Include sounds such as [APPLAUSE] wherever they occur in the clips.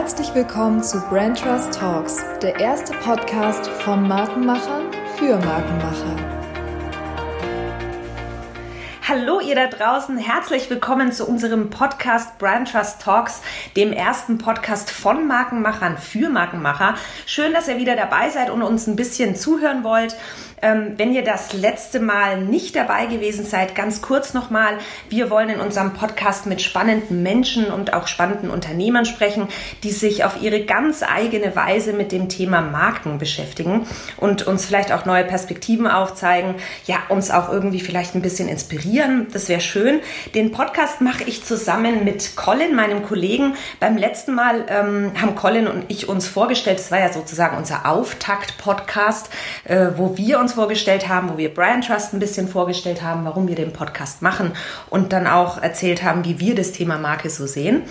Herzlich willkommen zu Brand Trust Talks, der erste Podcast von Markenmachern für Markenmacher. Hallo ihr da draußen, herzlich willkommen zu unserem Podcast Brand Trust Talks, dem ersten Podcast von Markenmachern für Markenmacher. Schön, dass ihr wieder dabei seid und uns ein bisschen zuhören wollt. Ähm, wenn ihr das letzte Mal nicht dabei gewesen seid, ganz kurz nochmal. Wir wollen in unserem Podcast mit spannenden Menschen und auch spannenden Unternehmern sprechen, die sich auf ihre ganz eigene Weise mit dem Thema Marken beschäftigen und uns vielleicht auch neue Perspektiven aufzeigen, ja, uns auch irgendwie vielleicht ein bisschen inspirieren. Das wäre schön. Den Podcast mache ich zusammen mit Colin, meinem Kollegen. Beim letzten Mal ähm, haben Colin und ich uns vorgestellt, das war ja sozusagen unser Auftakt-Podcast, äh, wo wir uns vorgestellt haben, wo wir Brand Trust ein bisschen vorgestellt haben, warum wir den Podcast machen und dann auch erzählt haben, wie wir das Thema Marke so sehen.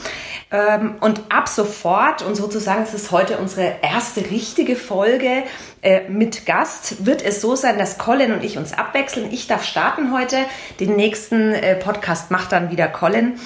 Ähm, und ab sofort, und sozusagen es ist heute unsere erste richtige Folge äh, mit Gast, wird es so sein, dass Colin und ich uns abwechseln. Ich darf starten heute. Den nächsten äh, Podcast macht dann wieder Colin.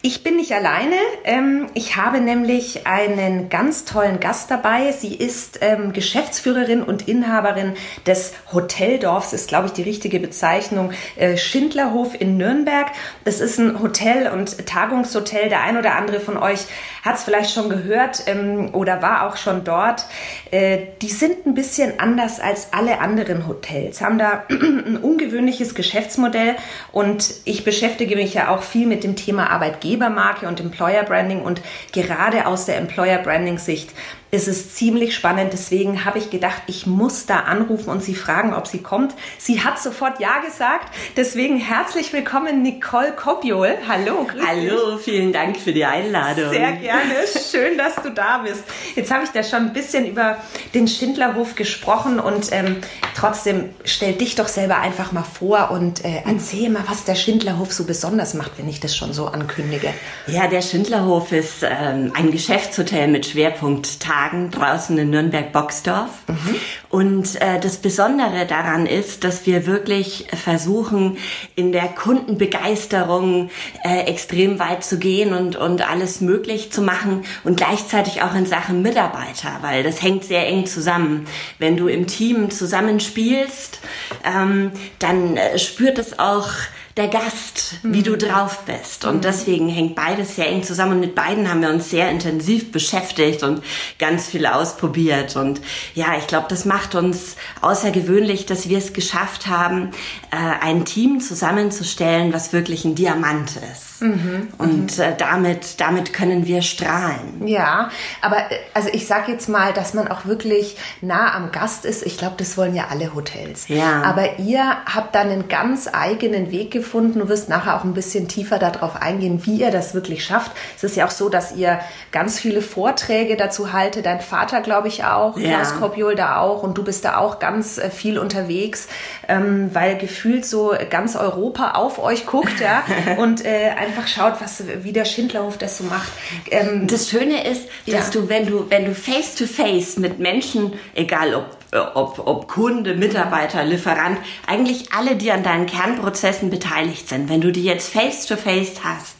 Ich bin nicht alleine. Ähm, ich habe nämlich einen ganz tollen Gast dabei. Sie ist ähm, Geschäftsführerin und Inhaberin des Hoteldorfs, ist glaube ich die richtige Bezeichnung, äh, Schindlerhof in Nürnberg. Das ist ein Hotel und Tagungshotel. Der ein oder andere von euch hat es vielleicht schon gehört ähm, oder war auch schon dort. Äh, die sind ein bisschen anders als alle anderen Hotels, haben da [CLEARS THROAT] ein ungewöhnliches Geschäftsmodell und ich beschäftige mich ja auch viel mit dem Thema Arbeitgeber. Arbeitgebermarke und Employer Branding und gerade aus der Employer Branding Sicht ist es ziemlich spannend. Deswegen habe ich gedacht, ich muss da anrufen und sie fragen, ob sie kommt. Sie hat sofort Ja gesagt. Deswegen herzlich willkommen, Nicole Kopiol. Hallo, grüß Hallo, dich. vielen Dank für die Einladung. Sehr gerne. Schön, dass du da bist. Jetzt habe ich da schon ein bisschen über den Schindlerhof gesprochen und ähm, trotzdem stell dich doch selber einfach mal vor und äh, erzähl mal, was der Schindlerhof so besonders macht, wenn ich das schon so ankündige. Ja, der Schindlerhof ist ähm, ein Geschäftshotel mit Schwerpunkt Tag Tagen draußen in Nürnberg-Boxdorf. Mhm. Und äh, das Besondere daran ist, dass wir wirklich versuchen, in der Kundenbegeisterung äh, extrem weit zu gehen und, und alles möglich zu machen und gleichzeitig auch in Sachen Mitarbeiter, weil das hängt sehr eng zusammen. Wenn du im Team zusammenspielst, ähm, dann äh, spürt es auch der Gast, wie du mhm. drauf bist. Und mhm. deswegen hängt beides sehr eng zusammen. Und mit beiden haben wir uns sehr intensiv beschäftigt und ganz viel ausprobiert. Und ja, ich glaube, das macht uns außergewöhnlich, dass wir es geschafft haben, äh, ein Team zusammenzustellen, was wirklich ein Diamant ist. Mhm, und äh, damit, damit können wir strahlen. Ja, aber äh, also ich sage jetzt mal, dass man auch wirklich nah am Gast ist. Ich glaube, das wollen ja alle Hotels. Ja. Aber ihr habt da einen ganz eigenen Weg gefunden. Du wirst nachher auch ein bisschen tiefer darauf eingehen, wie ihr das wirklich schafft. Es ist ja auch so, dass ihr ganz viele Vorträge dazu haltet. Dein Vater, glaube ich, auch. Ja. Klaus Kopiol da auch. Und du bist da auch ganz äh, viel unterwegs, ähm, weil gefühlt so ganz Europa auf euch guckt, ja. [LAUGHS] und äh, einfach schaut, was, wie der Schindlerhof das so macht. Ähm, das Schöne ist, dass ja. du, wenn du, wenn du face to face mit Menschen, egal ob ob, ob Kunde, Mitarbeiter, Lieferant, eigentlich alle, die an deinen Kernprozessen beteiligt sind, wenn du die jetzt face to face hast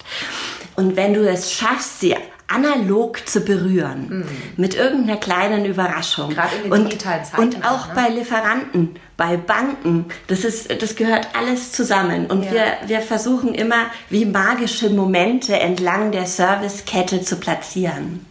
und wenn du es schaffst, sie analog zu berühren. Mhm. Mit irgendeiner kleinen Überraschung. Gerade in den und, Zeiten. Und auch ne? bei Lieferanten, bei Banken. Das ist, das gehört alles zusammen. Und ja. wir, wir versuchen immer, wie magische Momente entlang der Servicekette zu platzieren.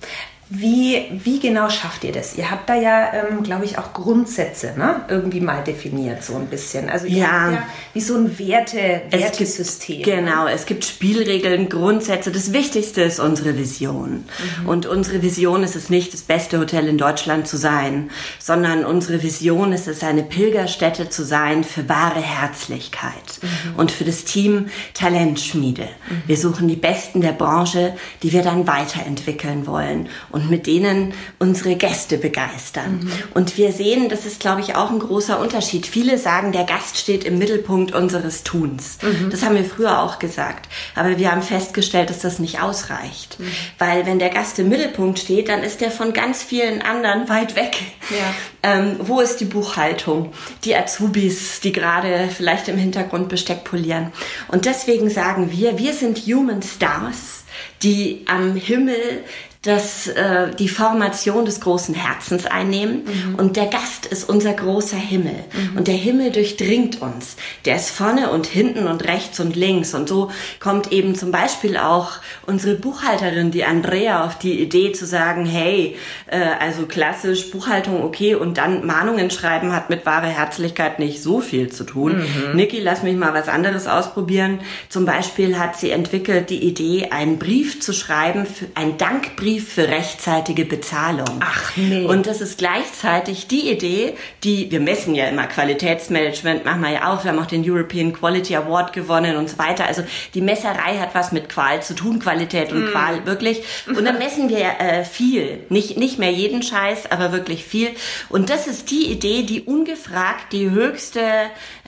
Wie, wie genau schafft ihr das? Ihr habt da ja, ähm, glaube ich, auch Grundsätze ne? irgendwie mal definiert, so ein bisschen. Also ihr ja. habt ja wie so ein Werte, Wertesystem. Gibt, genau, ne? es gibt Spielregeln, Grundsätze. Das Wichtigste ist unsere Vision. Mhm. Und unsere Vision ist es nicht, das beste Hotel in Deutschland zu sein, sondern unsere Vision ist es, eine Pilgerstätte zu sein für wahre Herzlichkeit mhm. und für das Team Talentschmiede. Mhm. Wir suchen die Besten der Branche, die wir dann weiterentwickeln wollen und mit denen unsere Gäste begeistern. Mhm. Und wir sehen, das ist, glaube ich, auch ein großer Unterschied. Viele sagen, der Gast steht im Mittelpunkt unseres Tuns. Mhm. Das haben wir früher auch gesagt. Aber wir haben festgestellt, dass das nicht ausreicht. Mhm. Weil wenn der Gast im Mittelpunkt steht, dann ist er von ganz vielen anderen weit weg. Ja. Ähm, wo ist die Buchhaltung? Die Azubis, die gerade vielleicht im Hintergrund Besteck polieren. Und deswegen sagen wir, wir sind Human Stars die am Himmel dass äh, die Formation des großen Herzens einnehmen mhm. und der Gast ist unser großer Himmel mhm. und der Himmel durchdringt uns. Der ist vorne und hinten und rechts und links und so kommt eben zum Beispiel auch unsere Buchhalterin, die Andrea, auf die Idee zu sagen, hey, äh, also klassisch Buchhaltung okay und dann Mahnungen schreiben hat mit wahre Herzlichkeit nicht so viel zu tun. Mhm. Niki, lass mich mal was anderes ausprobieren. Zum Beispiel hat sie entwickelt die Idee, einen Brief zu schreiben, für, ein Dankbrief Tarif für rechtzeitige Bezahlung. Ach nee. Und das ist gleichzeitig die Idee, die, wir messen ja immer Qualitätsmanagement, machen wir ja auch, wir haben auch den European Quality Award gewonnen und so weiter. Also die Messerei hat was mit Qual zu tun, Qualität und mm. Qual, wirklich. Und dann messen wir äh, viel. Nicht, nicht mehr jeden Scheiß, aber wirklich viel. Und das ist die Idee, die ungefragt die höchste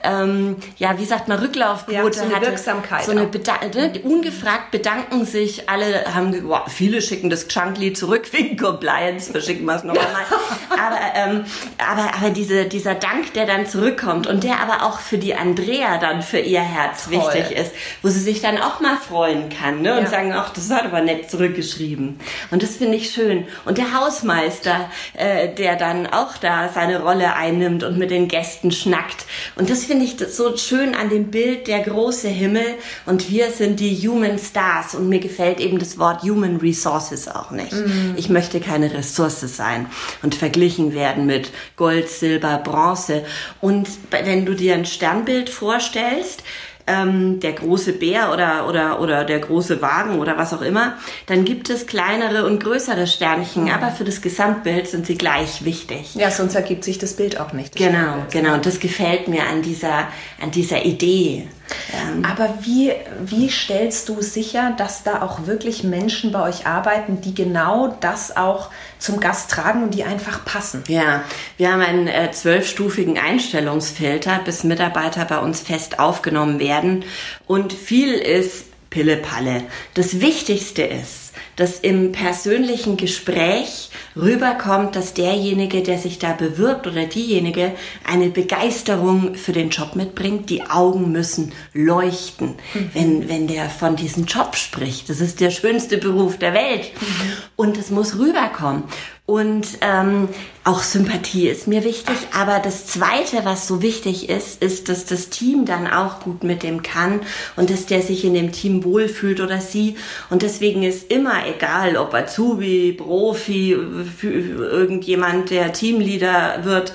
ähm, ja, wie sagt man, Rücklaufquote ja, so eine hatte. Wirksamkeit. So eine Beda ne? ungefragt bedanken sich alle, haben, wow, viele schicken das Chunkly zurück [LAUGHS] wegen Compliance, verschicken wir es nochmal. aber, ähm, aber, aber diese, dieser Dank, der dann zurückkommt und der aber auch für die Andrea dann für ihr Herz Toll. wichtig ist, wo sie sich dann auch mal freuen kann ne? und ja. sagen, ach, das hat aber nett zurückgeschrieben. Und das finde ich schön. Und der Hausmeister, äh, der dann auch da seine Rolle einnimmt und mit den Gästen schnackt. Und das finde ich so schön an dem Bild, der große Himmel und wir sind die Human Stars und mir gefällt eben das Wort Human Resources auch nicht. Mhm. Ich möchte keine Ressource sein und verglichen werden mit Gold, Silber, Bronze. Und wenn du dir ein Sternbild vorstellst, ähm, der große Bär oder, oder, oder der große Wagen oder was auch immer, dann gibt es kleinere und größere Sternchen, mhm. aber für das Gesamtbild sind sie gleich wichtig. Ja, sonst ergibt sich das Bild auch nicht. Genau, Sternbild. genau. Und das gefällt mir an dieser, an dieser Idee. Ähm, Aber wie, wie stellst du sicher, dass da auch wirklich Menschen bei euch arbeiten, die genau das auch zum Gast tragen und die einfach passen? Ja, wir haben einen äh, zwölfstufigen Einstellungsfilter, bis Mitarbeiter bei uns fest aufgenommen werden. Und viel ist Pille-Palle. Das Wichtigste ist, dass im persönlichen Gespräch rüberkommt, dass derjenige, der sich da bewirbt oder diejenige eine Begeisterung für den Job mitbringt. Die Augen müssen leuchten, mhm. wenn, wenn der von diesem Job spricht. Das ist der schönste Beruf der Welt. Mhm. Und es muss rüberkommen. Und ähm, auch Sympathie ist mir wichtig. Aber das Zweite, was so wichtig ist, ist, dass das Team dann auch gut mit dem kann und dass der sich in dem Team wohlfühlt oder sie. Und deswegen ist immer egal, ob Azubi, Profi, irgendjemand, der Teamleader wird,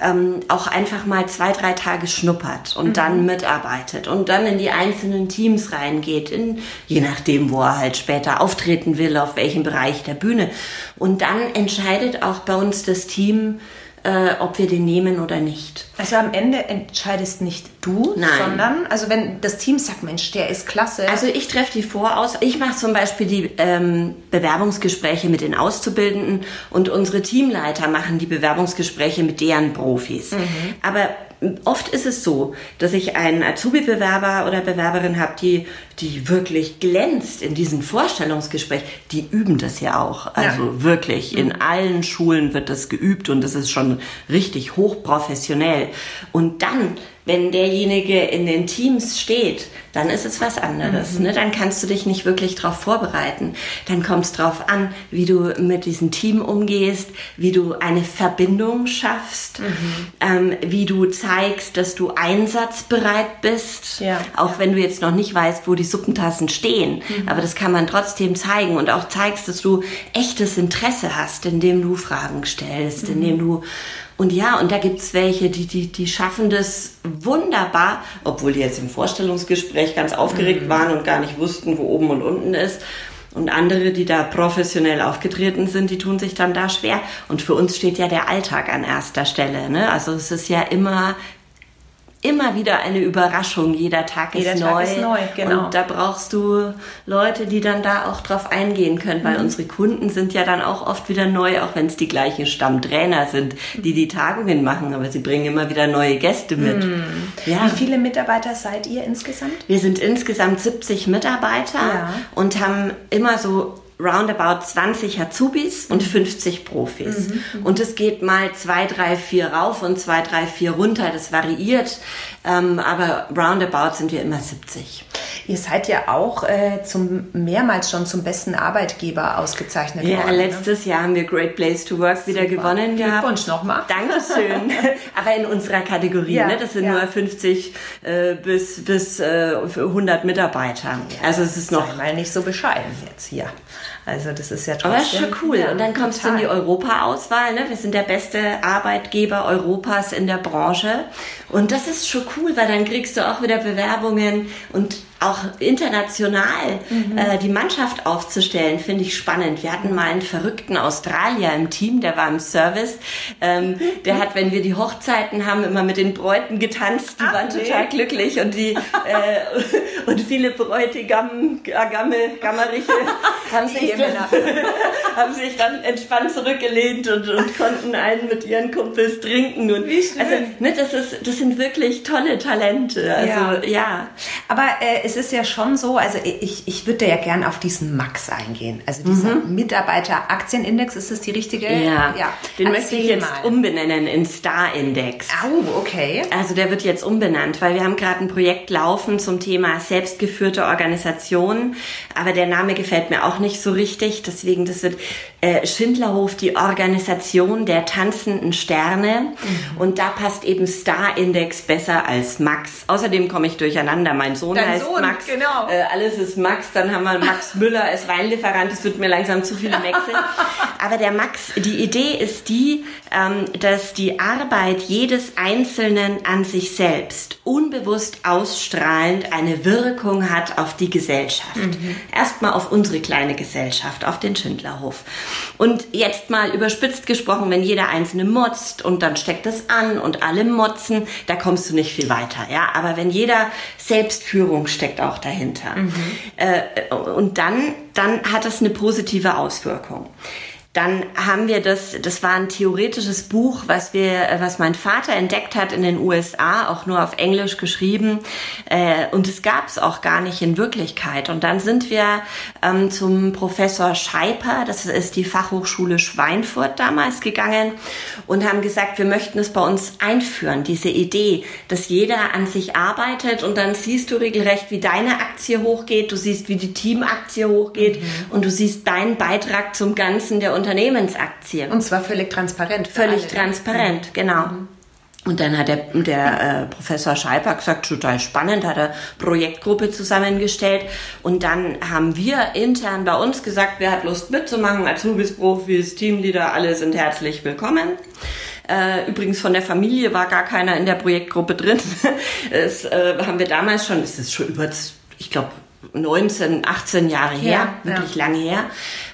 ähm, auch einfach mal zwei, drei Tage schnuppert und mhm. dann mitarbeitet und dann in die einzelnen Teams reingeht, in, je nachdem, wo er halt später auftreten will, auf welchem Bereich der Bühne. Und dann entscheidet auch bei uns das Team, äh, ob wir den nehmen oder nicht. Also am Ende entscheidest nicht du, Nein. sondern also wenn das Team sagt, Mensch, der ist klasse. Also ich treffe die Voraus. Ich mache zum Beispiel die ähm, Bewerbungsgespräche mit den Auszubildenden und unsere Teamleiter machen die Bewerbungsgespräche mit deren Profis. Mhm. Aber oft ist es so, dass ich einen Azubi-Bewerber oder Bewerberin habe, die, die wirklich glänzt in diesem Vorstellungsgespräch. Die üben das ja auch. Also ja. wirklich. In mhm. allen Schulen wird das geübt und das ist schon richtig hochprofessionell. Und dann wenn derjenige in den Teams steht, dann ist es was anderes. Mhm. Ne? Dann kannst du dich nicht wirklich darauf vorbereiten. Dann kommt es darauf an, wie du mit diesem Team umgehst, wie du eine Verbindung schaffst, mhm. ähm, wie du zeigst, dass du einsatzbereit bist. Ja. Auch wenn du jetzt noch nicht weißt, wo die Suppentassen stehen. Mhm. Aber das kann man trotzdem zeigen und auch zeigst, dass du echtes Interesse hast, indem du Fragen stellst, mhm. indem du und ja, und da gibt's welche, die, die, die schaffen das wunderbar, obwohl die jetzt im Vorstellungsgespräch ganz aufgeregt mhm. waren und gar nicht wussten, wo oben und unten ist. Und andere, die da professionell aufgetreten sind, die tun sich dann da schwer. Und für uns steht ja der Alltag an erster Stelle. Ne? Also es ist ja immer immer wieder eine Überraschung. Jeder Tag Jeder ist Tag neu. Ist neu genau. Und da brauchst du Leute, die dann da auch drauf eingehen können, weil mhm. unsere Kunden sind ja dann auch oft wieder neu, auch wenn es die gleichen Stammtrainer sind, die die Tagungen machen, aber sie bringen immer wieder neue Gäste mit. Mhm. Ja. Wie viele Mitarbeiter seid ihr insgesamt? Wir sind insgesamt 70 Mitarbeiter ja. und haben immer so roundabout 20 Azubis und 50 mhm. Profis. Mhm, mhm. Und es geht mal 2, 3, 4 rauf und 2, 3, 4 runter. Das variiert. Ähm, aber roundabout sind wir immer 70. Ihr seid ja auch äh, zum mehrmals schon zum besten Arbeitgeber ausgezeichnet ja, worden. Ja, ne? letztes ne? Jahr haben wir Great Place to Work Super. wieder gewonnen gehabt. Glückwunsch nochmal. Dankeschön. [LAUGHS] Aber in unserer Kategorie, ja, ne? Das sind ja. nur 50 äh, bis bis äh, 100 Mitarbeiter. also es ist noch Sei mal nicht so bescheiden jetzt hier. Also das ist ja trotzdem. Aber das ist schon cool. Ja, und dann kommst total. du in die Europa-Auswahl. Ne? Wir sind der beste Arbeitgeber Europas in der Branche. Und das ist schon cool, weil dann kriegst du auch wieder Bewerbungen und auch international mhm. äh, die Mannschaft aufzustellen, finde ich spannend. Wir hatten mal einen verrückten Australier im Team, der war im Service. Ähm, der hat, wenn wir die Hochzeiten haben, immer mit den Bräuten getanzt. Die Ach, waren nee. total glücklich und die äh, [LAUGHS] und viele Bräutigam, Gamme, Gammeriche [LAUGHS] haben sich, dann, [LAUGHS] haben sich dann entspannt zurückgelehnt und, und konnten einen mit ihren Kumpels trinken. Und Wie schön. Also, ne, das, ist, das sind wirklich tolle Talente. Also, ja. ja. Aber äh, es ist ja schon so, also ich, ich würde ja gern auf diesen Max eingehen. Also dieser mhm. Mitarbeiter-Aktienindex, ist das die richtige? Ja, ja. den Erzähl möchte ich jetzt mal. umbenennen in Star-Index. Oh, okay. Also der wird jetzt umbenannt, weil wir haben gerade ein Projekt laufen zum Thema selbstgeführte Organisation, aber der Name gefällt mir auch nicht so richtig, deswegen das wird äh, Schindlerhof, die Organisation der tanzenden Sterne mhm. und da passt eben Star-Index besser als Max. Außerdem komme ich durcheinander, mein Sohn Dein heißt Sohn, Max. Genau. Äh, alles ist Max. Dann haben wir Max [LAUGHS] Müller als Weinlieferant. Es wird mir langsam zu viele Maxen. Aber der Max, die Idee ist die, ähm, dass die Arbeit jedes Einzelnen an sich selbst unbewusst ausstrahlend eine Wirkung hat auf die Gesellschaft. Mhm. Erstmal auf unsere kleine Gesellschaft, auf den Schindlerhof. Und jetzt mal überspitzt gesprochen, wenn jeder Einzelne motzt und dann steckt es an und alle motzen, da kommst du nicht viel weiter. Ja, aber wenn jeder Selbstführung Führung steckt auch dahinter. Mhm. Äh, und dann, dann hat das eine positive Auswirkung. Dann haben wir das, das war ein theoretisches Buch, was wir, was mein Vater entdeckt hat in den USA, auch nur auf Englisch geschrieben. Äh, und es gab es auch gar nicht in Wirklichkeit. Und dann sind wir ähm, zum Professor Scheiper, das ist die Fachhochschule Schweinfurt damals gegangen und haben gesagt, wir möchten es bei uns einführen, diese Idee, dass jeder an sich arbeitet und dann siehst du regelrecht, wie deine Aktie hochgeht, du siehst, wie die Teamaktie hochgeht mhm. und du siehst deinen Beitrag zum Ganzen der Unternehmensaktien. Und zwar völlig transparent. Völlig alle. transparent, mhm. genau. Mhm. Und dann hat der, der äh, Professor Scheiper gesagt, total spannend, hat er Projektgruppe zusammengestellt. Und dann haben wir intern bei uns gesagt, wer hat Lust mitzumachen, Azubis, Profis, Teamleader, alle sind herzlich willkommen. Äh, übrigens von der Familie war gar keiner in der Projektgruppe drin. [LAUGHS] Das äh, haben wir damals schon, es ist schon über, ich glaube, 19, 18 Jahre her, ja, wirklich ja. lange her.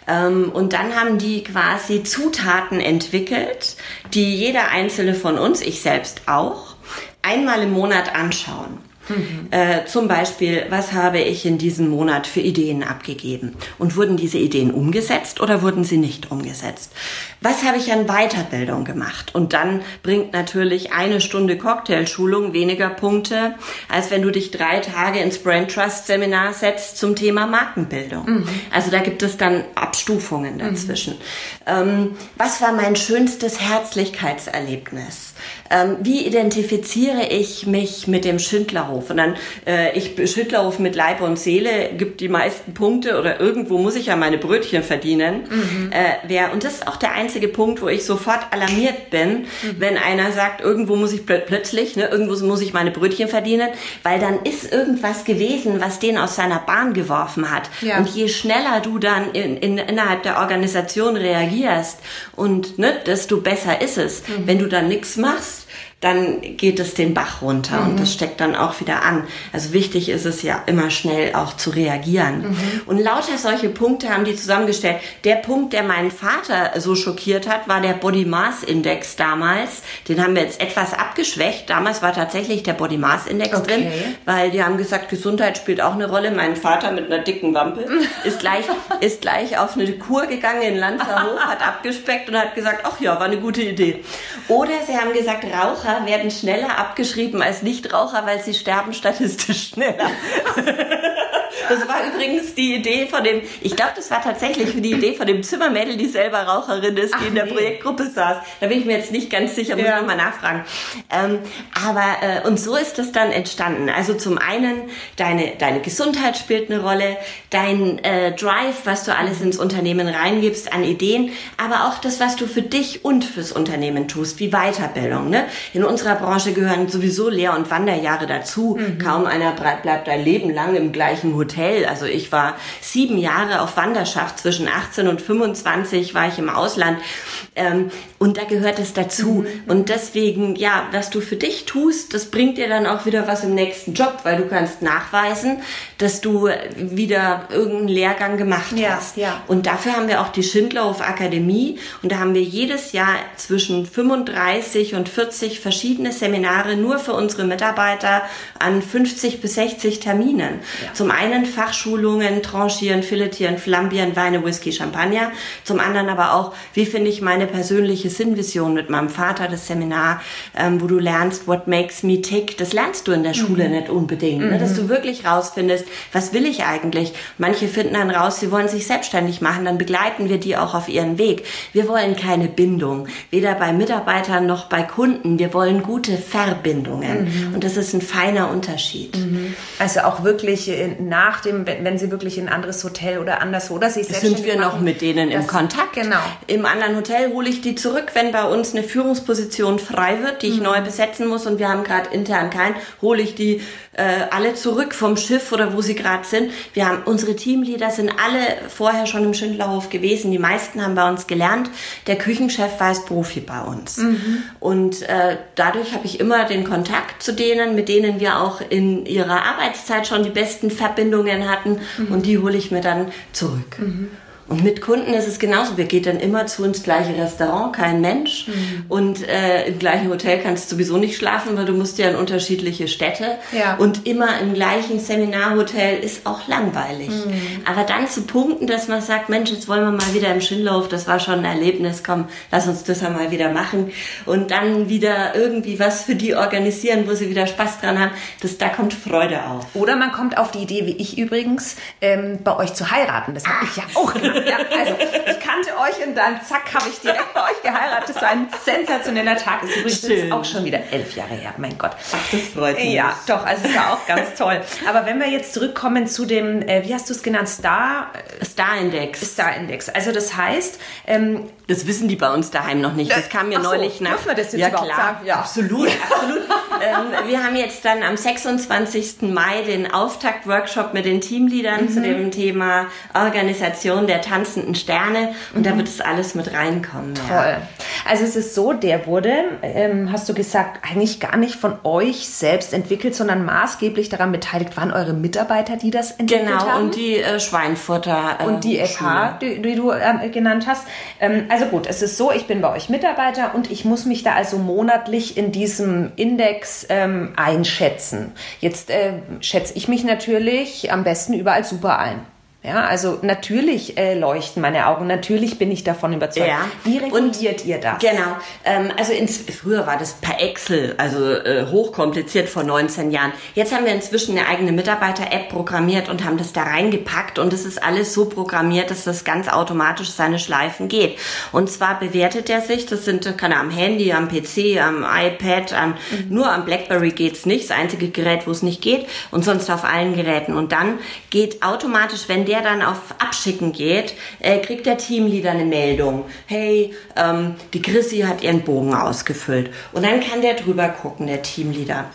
Ähm, und dann haben die quasi Zutaten entwickelt, die jeder einzelne von uns, ich selbst auch, einmal im Monat anschauen. Mhm. Äh, zum Beispiel, was habe ich in diesem Monat für Ideen abgegeben? Und wurden diese Ideen umgesetzt oder wurden sie nicht umgesetzt? Was habe ich an Weiterbildung gemacht? Und dann bringt natürlich eine Stunde Cocktailschulung weniger Punkte, als wenn du dich drei Tage ins Brain Trust Seminar setzt zum Thema Markenbildung. Mhm. Also da gibt es dann Abstufungen mhm. dazwischen. Mhm. Ähm, was war mein schönstes Herzlichkeitserlebnis? Ähm, wie identifiziere ich mich mit dem Schindlerhof? Und dann, äh, ich Schindlerhof mit Leib und Seele gibt die meisten Punkte oder irgendwo muss ich ja meine Brötchen verdienen. Mhm. Äh, wer, und das ist auch der einzige Punkt, wo ich sofort alarmiert bin, mhm. wenn einer sagt, irgendwo muss ich pl plötzlich, ne, irgendwo muss ich meine Brötchen verdienen, weil dann ist irgendwas gewesen, was den aus seiner Bahn geworfen hat. Ja. Und je schneller du dann in, in, innerhalb der Organisation reagierst und ne, desto besser ist es. Mhm. Wenn du dann nichts machst, dann geht es den Bach runter mhm. und das steckt dann auch wieder an. Also wichtig ist es ja immer schnell auch zu reagieren. Mhm. Und lauter solche Punkte haben die zusammengestellt. Der Punkt, der meinen Vater so schockiert hat, war der Body Mass Index damals. Den haben wir jetzt etwas abgeschwächt. Damals war tatsächlich der Body Mass Index okay. drin, weil die haben gesagt, Gesundheit spielt auch eine Rolle. Mein Vater mit einer dicken Wampe [LAUGHS] ist gleich, ist gleich auf eine Kur gegangen in Lanzerhof, hat abgespeckt und hat gesagt, ach ja, war eine gute Idee. Oder sie haben gesagt, Raucher Raucher werden schneller abgeschrieben als Nichtraucher, weil sie sterben statistisch schneller. [LAUGHS] Das war übrigens die Idee von dem, ich glaube, das war tatsächlich die Idee von dem Zimmermädel, die selber Raucherin ist, die Ach, in der nee. Projektgruppe saß. Da bin ich mir jetzt nicht ganz sicher, muss ja. nochmal nachfragen. Ähm, aber, äh, und so ist das dann entstanden. Also zum einen, deine, deine Gesundheit spielt eine Rolle, dein äh, Drive, was du alles ins Unternehmen reingibst an Ideen, aber auch das, was du für dich und fürs Unternehmen tust, wie Weiterbildung. Ne? In unserer Branche gehören sowieso Lehr- und Wanderjahre dazu. Mhm. Kaum einer bleibt ein Leben lang im gleichen Hotel. Also ich war sieben Jahre auf Wanderschaft. Zwischen 18 und 25 war ich im Ausland. Ähm, und da gehört es dazu. Mhm. Und deswegen, ja, was du für dich tust, das bringt dir dann auch wieder was im nächsten Job, weil du kannst nachweisen, dass du wieder irgendeinen Lehrgang gemacht ja, hast. Ja. Und dafür haben wir auch die Schindlerhof Akademie. Und da haben wir jedes Jahr zwischen 35 und 40 verschiedene Seminare nur für unsere Mitarbeiter an 50 bis 60 Terminen. Ja. Zum einen Fachschulungen, Tranchieren, Filetieren, Flambieren, Weine, Whisky, Champagner. Zum anderen aber auch, wie finde ich meine persönliche Sinnvision mit meinem Vater, das Seminar, ähm, wo du lernst, what makes me tick. Das lernst du in der Schule mhm. nicht unbedingt. Mhm. Ne? Dass du mhm. wirklich rausfindest, was will ich eigentlich? Manche finden dann raus, sie wollen sich selbstständig machen, dann begleiten wir die auch auf ihren Weg. Wir wollen keine Bindung, weder bei Mitarbeitern noch bei Kunden. Wir wollen gute Verbindungen. Mhm. Und das ist ein feiner Unterschied. Mhm. Also auch wirklich nach dem, wenn sie wirklich in ein anderes Hotel oder anderswo oder sich selbstständig Sind wir machen, noch mit denen im Kontakt? Genau. Im anderen Hotel hole ich die zurück, wenn bei uns eine Führungsposition frei wird, die ich mhm. neu besetzen muss und wir haben gerade intern keinen, hole ich die äh, alle zurück vom Schiff oder wo sie gerade sind. Wir haben unsere Teamleader sind alle vorher schon im Schindlerhof gewesen. Die meisten haben bei uns gelernt. Der Küchenchef war Profi bei uns. Mhm. Und äh, dadurch habe ich immer den Kontakt zu denen, mit denen wir auch in ihrer Arbeitszeit schon die besten Verbindungen hatten. Mhm. Und die hole ich mir dann zurück. Mhm. Und mit Kunden ist es genauso. Wir gehen dann immer zu ins gleiche Restaurant, kein Mensch. Mhm. Und äh, im gleichen Hotel kannst du sowieso nicht schlafen, weil du musst ja in unterschiedliche Städte. Ja. Und immer im gleichen Seminarhotel ist auch langweilig. Mhm. Aber dann zu punkten, dass man sagt, Mensch, jetzt wollen wir mal wieder im Schindlauf, das war schon ein Erlebnis, komm, lass uns das einmal wieder machen. Und dann wieder irgendwie was für die organisieren, wo sie wieder Spaß dran haben. Das, da kommt Freude auf. Oder man kommt auf die Idee, wie ich übrigens, ähm, bei euch zu heiraten. Das habe ich ja auch gemacht. [LAUGHS] Ja, also ich kannte euch und dann zack habe ich direkt bei euch geheiratet. Das war ein sensationeller Tag. Ist übrigens Schön. auch schon wieder elf Jahre her. Mein Gott. Ach, das freut mich. Ja, doch. Also es war auch ganz toll. Aber wenn wir jetzt zurückkommen zu dem, äh, wie hast du es genannt, Star äh, Star Index. Star Index. Also das heißt, ähm, das wissen die bei uns daheim noch nicht. Das kam mir so, neulich nach. Dürfen wir das jetzt ja, klar. Sagen? Ja, absolut, absolut. [LAUGHS] ähm, wir haben jetzt dann am 26. Mai den Auftakt-Workshop mit den Teamleadern mhm. zu dem Thema Organisation der tanzenden Sterne und mhm. da wird es alles mit reinkommen. Toll. Ja. Also es ist so, der wurde, ähm, hast du gesagt, eigentlich gar nicht von euch selbst entwickelt, sondern maßgeblich daran beteiligt waren eure Mitarbeiter, die das entwickelt genau, haben. Genau, und die äh, Schweinfurter. Äh, und die FH, die, die, du äh, genannt hast. Ähm, also gut, es ist so, ich bin bei euch Mitarbeiter und ich muss mich da also monatlich in diesem Index ähm, einschätzen. Jetzt äh, schätze ich mich natürlich am besten überall super ein. Ja, also natürlich äh, leuchten meine Augen, natürlich bin ich davon überzeugt. Ja. Wie reguliert und, ihr das? Genau, ähm, also ins, früher war das per Excel, also äh, hochkompliziert vor 19 Jahren. Jetzt haben wir inzwischen eine eigene Mitarbeiter-App programmiert und haben das da reingepackt und es ist alles so programmiert, dass das ganz automatisch seine Schleifen geht. Und zwar bewertet er sich, das sind, kann er am Handy, am PC, am iPad, am, mhm. nur am Blackberry geht's nicht, das einzige Gerät, wo es nicht geht und sonst auf allen Geräten. Und dann geht automatisch, wenn der dann auf Abschicken geht, äh, kriegt der Teamleader eine Meldung. Hey, ähm, die Chrissy hat ihren Bogen ausgefüllt. Und dann kann der drüber gucken, der Teamleader.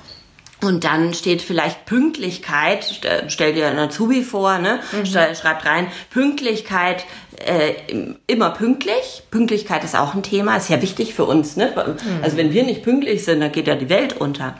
Und dann steht vielleicht Pünktlichkeit, stell dir ein Azubi vor, ne? Mhm. schreibt rein, Pünktlichkeit, äh, immer pünktlich. Pünktlichkeit ist auch ein Thema, ist ja wichtig für uns. Ne? Mhm. Also wenn wir nicht pünktlich sind, dann geht ja die Welt unter.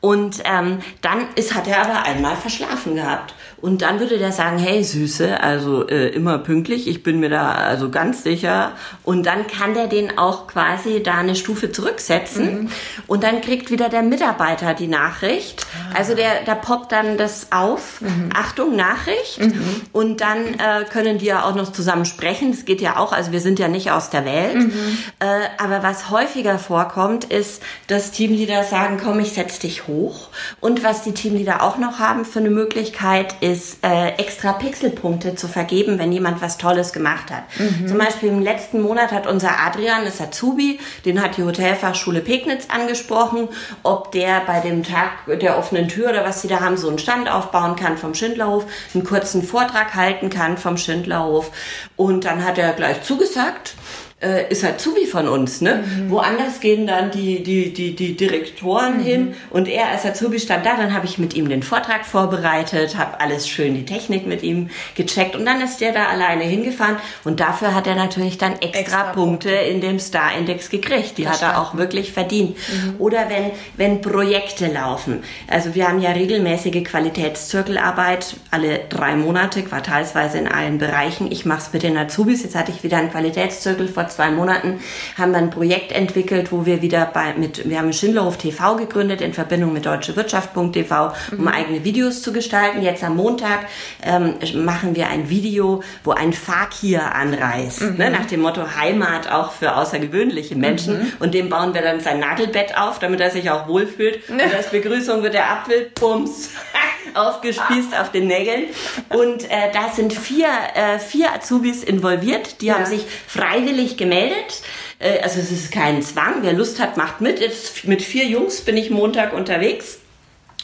Und ähm, dann ist, hat er aber einmal verschlafen gehabt. Und dann würde der sagen, hey Süße, also äh, immer pünktlich, ich bin mir da also ganz sicher. Und dann kann der den auch quasi da eine Stufe zurücksetzen. Mhm. Und dann kriegt wieder der Mitarbeiter die Nachricht. Ah. Also der, da poppt dann das auf. Mhm. Achtung, Nachricht. Mhm. Und dann äh, können die ja auch noch zusammen sprechen. Das geht ja auch, also wir sind ja nicht aus der Welt. Mhm. Äh, aber was häufiger vorkommt, ist, dass Teamleader sagen, komm, ich setz dich hoch. Und was die Teamleader auch noch haben für eine Möglichkeit, ist, äh, extra Pixelpunkte zu vergeben, wenn jemand was Tolles gemacht hat. Mhm. Zum Beispiel im letzten Monat hat unser Adrian, ist Azubi, den hat die Hotelfachschule Pegnitz angesprochen, ob der bei dem Tag der offenen Tür oder was sie da haben, so einen Stand aufbauen kann vom Schindlerhof, einen kurzen Vortrag halten kann vom Schindlerhof. Und dann hat er gleich zugesagt äh, ist Azubi von uns. Ne? Mhm. Woanders gehen dann die, die, die, die Direktoren mhm. hin und er als Azubi stand da. Dann habe ich mit ihm den Vortrag vorbereitet, habe alles schön die Technik mit ihm gecheckt und dann ist der da alleine hingefahren und dafür hat er natürlich dann extra, extra Punkte, Punkte in dem Star-Index gekriegt. Die Verstanden. hat er auch wirklich verdient. Mhm. Oder wenn, wenn Projekte laufen. Also wir haben ja regelmäßige Qualitätszirkelarbeit alle drei Monate, quartalsweise in allen Bereichen. Ich mache es mit den Azubis. Jetzt hatte ich wieder einen Qualitätszirkel vor zwei Monaten haben wir ein Projekt entwickelt, wo wir wieder bei, mit, wir haben Schindlerhof TV gegründet in Verbindung mit deutschewirtschaft.tv, um mhm. eigene Videos zu gestalten. Jetzt am Montag ähm, machen wir ein Video, wo ein Fakir anreist, mhm. ne, nach dem Motto Heimat auch für außergewöhnliche Menschen. Mhm. Und dem bauen wir dann sein Nagelbett auf, damit er sich auch wohlfühlt. [LAUGHS] Und als Begrüßung wird der Apfel, pums, [LAUGHS] aufgespießt auf den Nägeln. Und äh, da sind vier, äh, vier Azubis involviert, die ja. haben sich freiwillig gemeldet. Äh, also es ist kein Zwang, wer Lust hat, macht mit. Jetzt mit vier Jungs bin ich Montag unterwegs.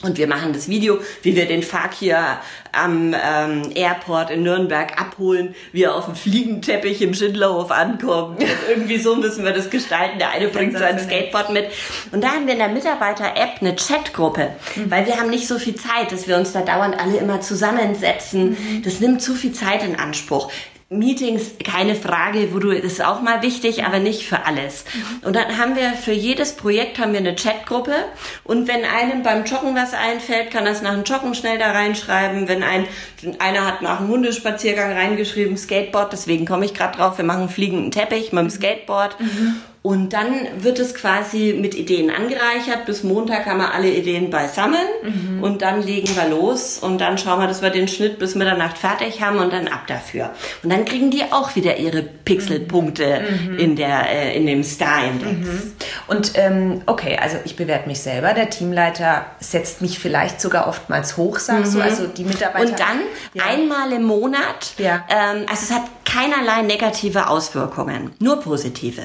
Und wir machen das Video, wie wir den Fakir am ähm, Airport in Nürnberg abholen, wie er auf dem Fliegenteppich im Schindlerhof ankommt. Und irgendwie so müssen wir das gestalten. Der eine bringt sein Skateboard mit. Und da haben wir in der Mitarbeiter-App eine Chatgruppe, mhm. weil wir haben nicht so viel Zeit, dass wir uns da dauernd alle immer zusammensetzen. Mhm. Das nimmt zu viel Zeit in Anspruch. Meetings, keine Frage, wo du, das ist auch mal wichtig, aber nicht für alles. Mhm. Und dann haben wir für jedes Projekt haben wir eine Chatgruppe und wenn einem beim Joggen was einfällt, kann das nach dem Joggen schnell da reinschreiben. Wenn ein, einer hat nach dem Hundespaziergang reingeschrieben, Skateboard, deswegen komme ich gerade drauf, wir machen fliegenden Teppich mit dem Skateboard. Mhm. Und dann wird es quasi mit Ideen angereichert. Bis Montag haben wir alle Ideen beisammen mhm. und dann legen wir los und dann schauen wir, dass wir den Schnitt bis Mitternacht fertig haben und dann ab dafür. Und dann kriegen die auch wieder ihre Pixelpunkte mhm. in der äh, in dem Star Index. Mhm. Und ähm, okay, also ich bewerte mich selber. Der Teamleiter setzt mich vielleicht sogar oftmals hoch, sagst du. Mhm. Also die Mitarbeiter. Und dann ja. einmal im Monat. Ja. Ähm, also es hat keinerlei negative Auswirkungen, nur positive.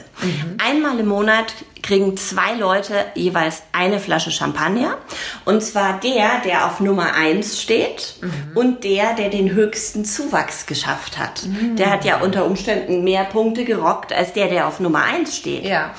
Einmal im Monat kriegen zwei Leute jeweils eine Flasche Champagner. Und zwar der, der auf Nummer eins steht mhm. und der, der den höchsten Zuwachs geschafft hat. Mhm. Der hat ja unter Umständen mehr Punkte gerockt als der, der auf Nummer eins steht. Ja.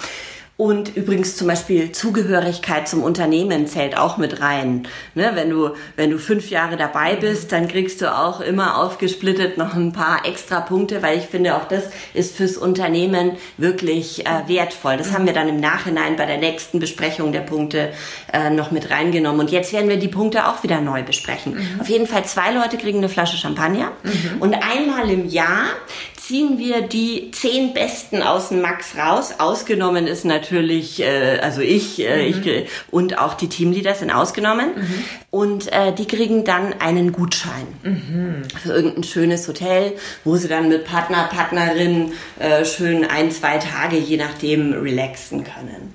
Und übrigens zum Beispiel Zugehörigkeit zum Unternehmen zählt auch mit rein. Ne, wenn du, wenn du fünf Jahre dabei bist, dann kriegst du auch immer aufgesplittet noch ein paar extra Punkte, weil ich finde, auch das ist fürs Unternehmen wirklich äh, wertvoll. Das haben wir dann im Nachhinein bei der nächsten Besprechung der Punkte äh, noch mit reingenommen. Und jetzt werden wir die Punkte auch wieder neu besprechen. Mhm. Auf jeden Fall zwei Leute kriegen eine Flasche Champagner. Mhm. Und einmal im Jahr ziehen wir die zehn Besten aus dem Max raus. Ausgenommen ist natürlich, äh, also ich, äh, mhm. ich und auch die Teamleader sind ausgenommen. Mhm. Und äh, die kriegen dann einen Gutschein mhm. für irgendein schönes Hotel, wo sie dann mit Partner, Partnerin äh, schön ein, zwei Tage, je nachdem, relaxen können.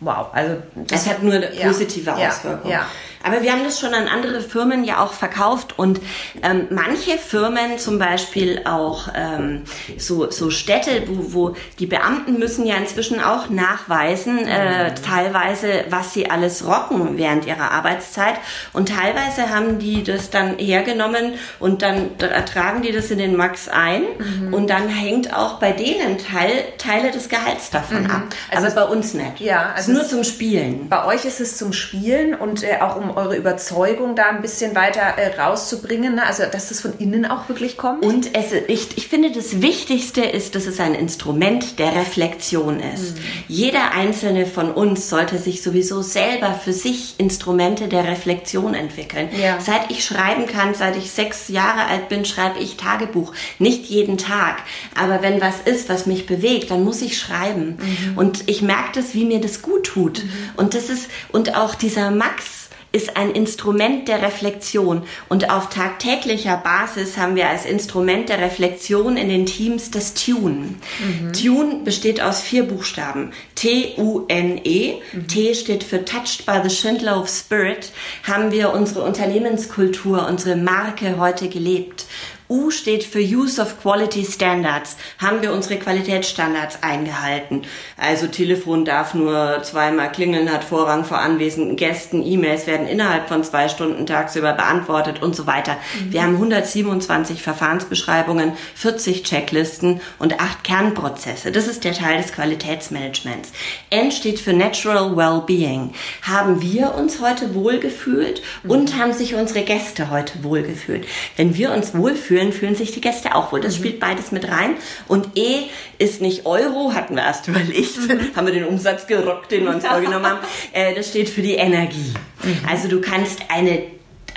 Wow, also das es hat nur eine positive ja, Auswirkung. Ja, ja. Aber wir haben das schon an andere Firmen ja auch verkauft und ähm, manche Firmen, zum Beispiel auch ähm, so, so Städte, wo, wo die Beamten müssen ja inzwischen auch nachweisen, äh, teilweise, was sie alles rocken während ihrer Arbeitszeit. Und teilweise haben die das dann hergenommen und dann tragen die das in den Max ein mhm. und dann hängt auch bei denen Teil, Teile des Gehalts davon mhm. ab. Also Aber bei uns nicht. Ja, also nur zum Spielen. Bei euch ist es zum Spielen und äh, auch um eure Überzeugung da ein bisschen weiter äh, rauszubringen. Ne? Also, dass das von innen auch wirklich kommt. Und es, ich, ich finde, das Wichtigste ist, dass es ein Instrument der Reflexion ist. Mhm. Jeder einzelne von uns sollte sich sowieso selber für sich Instrumente der Reflexion entwickeln. Ja. Seit ich schreiben kann, seit ich sechs Jahre alt bin, schreibe ich Tagebuch. Nicht jeden Tag. Aber wenn was ist, was mich bewegt, dann muss ich schreiben. Mhm. Und ich merke das, wie mir das gut tut. Mhm. Und das ist, und auch dieser Max, ist ein Instrument der Reflexion und auf tagtäglicher Basis haben wir als Instrument der Reflexion in den Teams das Tune. Mhm. Tune besteht aus vier Buchstaben. T-U-N-E. Mhm. T steht für Touched by the Schindler of Spirit. Haben wir unsere Unternehmenskultur, unsere Marke heute gelebt. U steht für Use of Quality Standards. Haben wir unsere Qualitätsstandards eingehalten? Also Telefon darf nur zweimal klingeln, hat Vorrang vor anwesenden Gästen, E-Mails werden innerhalb von zwei Stunden tagsüber beantwortet und so weiter. Mhm. Wir haben 127 Verfahrensbeschreibungen, 40 Checklisten und acht Kernprozesse. Das ist der Teil des Qualitätsmanagements. N steht für Natural Wellbeing. Haben wir uns heute wohlgefühlt mhm. und haben sich unsere Gäste heute wohlgefühlt? Wenn wir uns wohlfühlen, fühlen, fühlen sich die Gäste auch wohl. Das mhm. spielt beides mit rein. Und E ist nicht Euro, hatten wir erst überlegt, mhm. [LAUGHS] haben wir den Umsatz gerockt, den wir uns vorgenommen haben. [LAUGHS] Äh, das steht für die Energie. Mhm. Also du kannst eine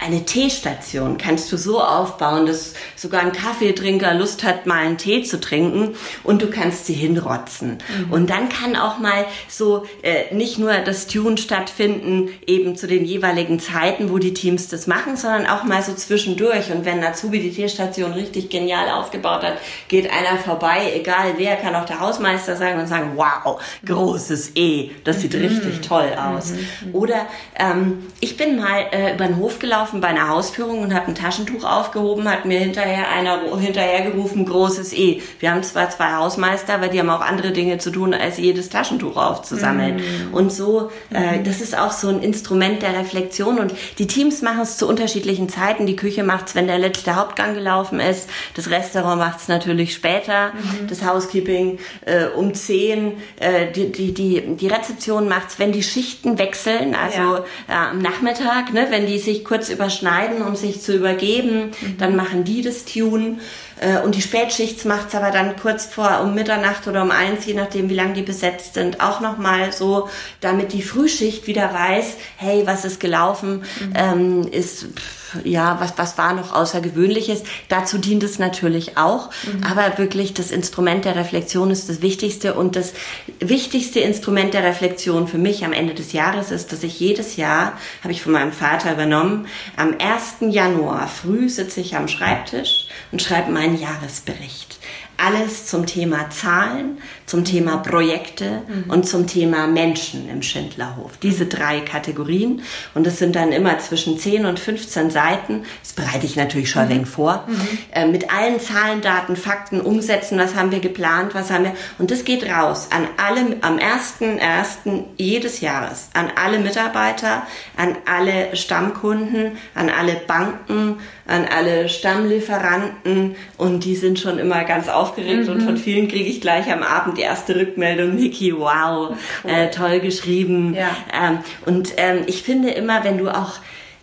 eine Teestation kannst du so aufbauen, dass sogar ein Kaffeetrinker Lust hat, mal einen Tee zu trinken und du kannst sie hinrotzen. Mhm. Und dann kann auch mal so äh, nicht nur das Tune stattfinden, eben zu den jeweiligen Zeiten, wo die Teams das machen, sondern auch mal so zwischendurch. Und wenn Azubi die Teestation richtig genial aufgebaut hat, geht einer vorbei, egal wer, kann auch der Hausmeister sagen und sagen, wow, großes E, das sieht mhm. richtig toll aus. Mhm. Oder ähm, ich bin mal äh, über den Hof gelaufen, gelaufen bei einer Hausführung und habe ein Taschentuch aufgehoben, hat mir hinterher einer hinterhergerufen, großes E. Wir haben zwar zwei Hausmeister, aber die haben auch andere Dinge zu tun, als jedes Taschentuch aufzusammeln. Mm. Und so, äh, mhm. das ist auch so ein Instrument der Reflexion und die Teams machen es zu unterschiedlichen Zeiten. Die Küche macht es, wenn der letzte Hauptgang gelaufen ist. Das Restaurant macht es natürlich später. Mhm. Das Housekeeping äh, um zehn. Äh, die, die, die, die Rezeption macht es, wenn die Schichten wechseln, also ja. am Nachmittag, ne, wenn die sich kurz über überschneiden, um sich zu übergeben. Mhm. Dann machen die das Tune. Äh, und die Spätschicht macht es aber dann kurz vor um Mitternacht oder um eins, je nachdem, wie lange die besetzt sind, auch nochmal so, damit die Frühschicht wieder weiß, hey, was ist gelaufen, mhm. ähm, ist ja, was, was war noch Außergewöhnliches. Dazu dient es natürlich auch, mhm. aber wirklich das Instrument der Reflexion ist das Wichtigste und das wichtigste Instrument der Reflexion für mich am Ende des Jahres ist, dass ich jedes Jahr, habe ich von meinem Vater übernommen, am 1. Januar früh sitze ich am Schreibtisch und schreibe meinen Jahresbericht alles zum Thema Zahlen, zum Thema Projekte mhm. und zum Thema Menschen im Schindlerhof. Diese drei Kategorien. Und das sind dann immer zwischen 10 und 15 Seiten. Das bereite ich natürlich schon mhm. ein wenig vor. Mhm. Äh, mit allen Zahlen, Daten, Fakten umsetzen. Was haben wir geplant? Was haben wir? Und das geht raus an alle, am 1.1. jedes Jahres. An alle Mitarbeiter, an alle Stammkunden, an alle Banken, an alle Stammlieferanten. Und die sind schon immer ganz aufgeregt mhm. und von vielen kriege ich gleich am Abend die erste Rückmeldung, Niki, wow, cool. äh, toll geschrieben. Ja. Ähm, und ähm, ich finde immer, wenn du auch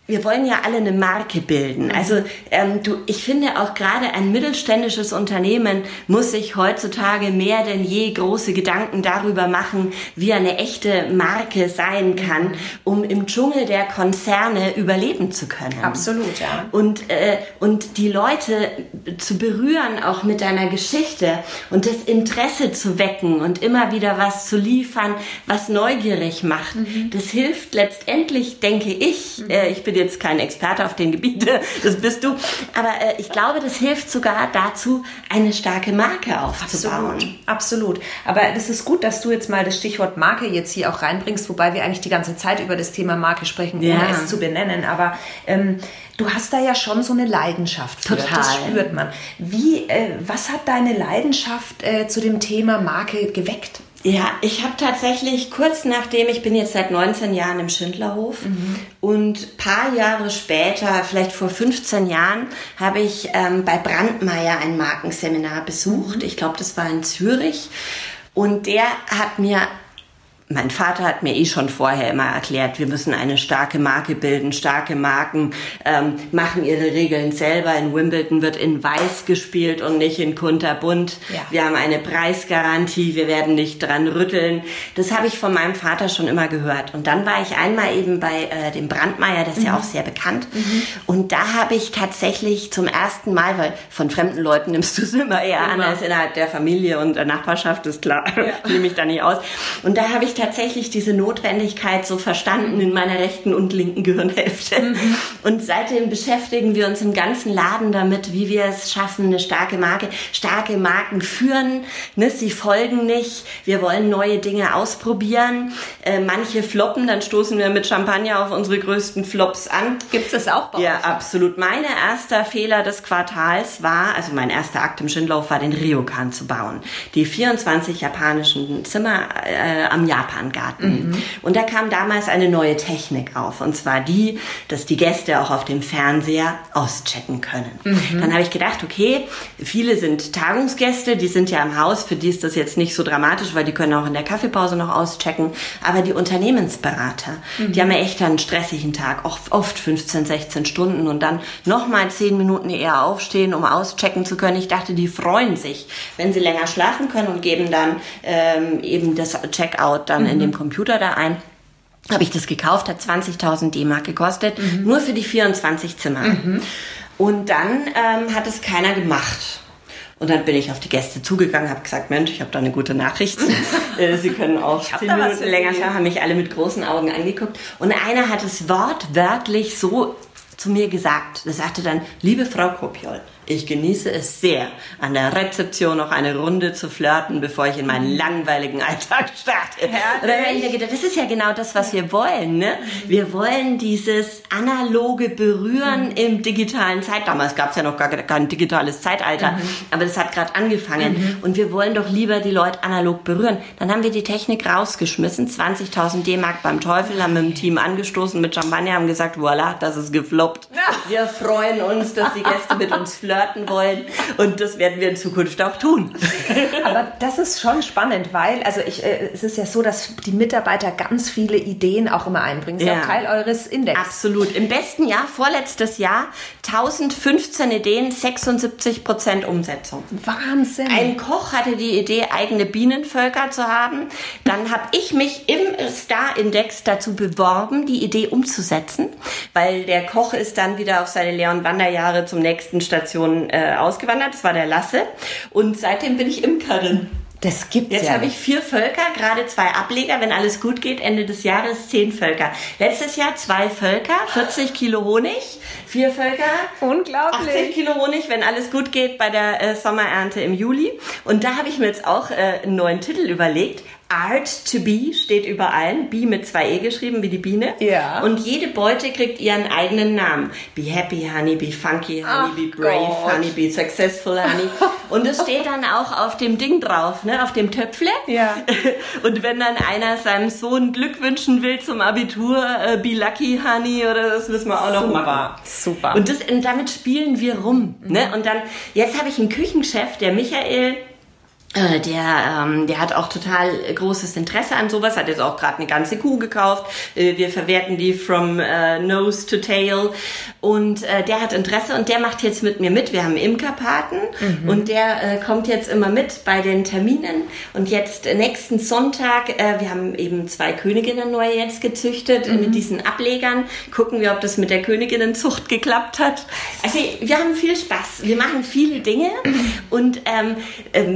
wir wollen ja alle eine Marke bilden. Mhm. Also ähm, du, ich finde auch gerade ein mittelständisches Unternehmen muss sich heutzutage mehr denn je große Gedanken darüber machen, wie eine echte Marke sein kann, mhm. um im Dschungel der Konzerne überleben zu können. Absolut, ja. Und äh, und die Leute zu berühren auch mit deiner Geschichte und das Interesse zu wecken und immer wieder was zu liefern, was neugierig macht. Mhm. Das hilft letztendlich, denke ich. Äh, ich bin jetzt kein Experte auf den Gebieten, [LAUGHS] das bist du. Aber äh, ich glaube, das hilft sogar dazu, eine starke Marke aufzubauen. Absolut, absolut. Aber das ist gut, dass du jetzt mal das Stichwort Marke jetzt hier auch reinbringst, wobei wir eigentlich die ganze Zeit über das Thema Marke sprechen, ohne ja. es zu benennen. Aber ähm, du hast da ja schon so eine Leidenschaft für. Total. Das spürt man. Wie, äh, was hat deine Leidenschaft äh, zu dem Thema Marke geweckt? Ja, ich habe tatsächlich kurz nachdem, ich bin jetzt seit 19 Jahren im Schindlerhof mhm. und paar Jahre später, vielleicht vor 15 Jahren, habe ich ähm, bei Brandmeier ein Markenseminar besucht. Mhm. Ich glaube, das war in Zürich. Und der hat mir mein Vater hat mir eh schon vorher immer erklärt, wir müssen eine starke Marke bilden. Starke Marken ähm, machen ihre Regeln selber. In Wimbledon wird in Weiß gespielt und nicht in kunterbunt. Ja. Wir haben eine Preisgarantie, wir werden nicht dran rütteln. Das habe ich von meinem Vater schon immer gehört. Und dann war ich einmal eben bei äh, dem Brandmeier, der ist mhm. ja auch sehr bekannt. Mhm. Und da habe ich tatsächlich zum ersten Mal, weil von fremden Leuten nimmst du es immer eher immer. an als innerhalb der Familie und der Nachbarschaft, ist klar, [LAUGHS] ja. nehme ich da nicht aus. Und da habe ich tatsächlich diese Notwendigkeit so verstanden in meiner rechten und linken Gehirnhälfte. Mhm. Und seitdem beschäftigen wir uns im ganzen Laden damit, wie wir es schaffen, eine starke Marke, starke Marken führen. Ne? Sie folgen nicht. Wir wollen neue Dinge ausprobieren. Äh, manche floppen, dann stoßen wir mit Champagner auf unsere größten Flops an. Gibt es das auch bei Ja, absolut. Mein erster Fehler des Quartals war, also mein erster Akt im Schindlauf war, den Ryokan zu bauen. Die 24 japanischen Zimmer äh, am Japangarten. Mhm. Und da kam damals eine neue Technik auf. Und zwar die, dass die Gäste auch auf dem Fernseher auschecken können. Mhm. Dann habe ich gedacht, okay, viele sind Tagungsgäste, die sind ja im Haus, für die ist das jetzt nicht so dramatisch, weil die können auch in der Kaffeepause noch auschecken. Aber die Unternehmensberater, mhm. die haben ja echt einen stressigen Tag, oft 15, 16 Stunden und dann nochmal 10 Minuten eher aufstehen, um auschecken zu können. Ich dachte, die freuen sich, wenn sie länger schlafen können und geben dann ähm, eben das Checkout dann mhm. in dem Computer da ein habe ich das gekauft, hat 20.000 D-Mark gekostet, mhm. nur für die 24 Zimmer. Mhm. Und dann ähm, hat es keiner gemacht. Und dann bin ich auf die Gäste zugegangen, habe gesagt, Mensch, ich habe da eine gute Nachricht. [LAUGHS] Äh, Sie können auch zehn Minuten länger schauen, haben mich alle mit großen Augen angeguckt. Und einer hat es wortwörtlich so zu mir gesagt. Er sagte dann, liebe Frau Kopiol, ich genieße es sehr, an der Rezeption noch eine Runde zu flirten, bevor ich in meinen langweiligen Alltag starte. das ist ja genau das, was wir wollen. Ne? Wir wollen dieses analoge Berühren mhm. im digitalen Zeit. Damals gab es ja noch gar kein digitales Zeitalter, mhm. aber das hat gerade angefangen. Mhm. Und wir wollen doch lieber die Leute analog berühren. Dann haben wir die Technik rausgeschmissen, 20.000 D-Mark beim Teufel, haben mit dem Team angestoßen mit Champagner, haben gesagt, voilà, das ist gefloppt. Wir freuen uns, dass die [LAUGHS] Gäste mit uns flirten flirten wollen. Und das werden wir in Zukunft auch tun. Aber das ist schon spannend, weil, also ich, äh, es ist ja so, dass die Mitarbeiter ganz viele Ideen auch immer einbringen. Das ist ja. auch Teil eures Index. Absolut. Im besten Jahr, vorletztes Jahr, 1015 Ideen, 76 Prozent Umsetzung. Wahnsinn. Ein Koch hatte die Idee, eigene Bienenvölker zu haben. Dann habe ich mich im Star-Index dazu beworben, die Idee umzusetzen, weil der Koch ist dann wieder auf seine Leon Wanderjahre zum nächsten Station schon äh, ausgewandert. Das war der Lasse. Und seitdem bin ich Imkerin. Das gibt's Jetzt ja. habe ich vier Völker, gerade zwei Ableger, wenn alles gut geht, Ende des Jahres zehn Völker. Letztes Jahr zwei Völker, 40 Kilo Honig, vier Völker, unglaublich, 80 Kilo Honig, wenn alles gut geht bei der äh, Sommerernte im Juli. Und da habe ich mir jetzt auch äh, einen neuen Titel überlegt. Art to be steht überall, B mit zwei E geschrieben, wie die Biene. Ja. Und jede Beute kriegt ihren eigenen Namen. Be happy, honey, be funky, honey, Ach be brave, Gott. honey, be successful, honey. [LAUGHS] Und es steht dann auch auf dem Ding drauf, ne, auf dem Töpfle. Ja. [LAUGHS] Und wenn dann einer seinem Sohn Glück wünschen will zum Abitur, äh, be lucky, honey, oder das müssen wir auch noch Super. machen. Super. Und, das, und damit spielen wir rum, ne? Und dann, jetzt habe ich einen Küchenchef, der Michael, der, ähm, der hat auch total großes Interesse an sowas, hat jetzt auch gerade eine ganze Kuh gekauft. Äh, wir verwerten die from äh, nose to tail. Und äh, der hat Interesse und der macht jetzt mit mir mit. Wir haben Imkerpaten mhm. und der äh, kommt jetzt immer mit bei den Terminen. Und jetzt äh, nächsten Sonntag, äh, wir haben eben zwei Königinnen neu jetzt gezüchtet mhm. mit diesen Ablegern. Gucken wir, ob das mit der Königinnenzucht geklappt hat. Also wir haben viel Spaß. Wir machen viele Dinge und ähm,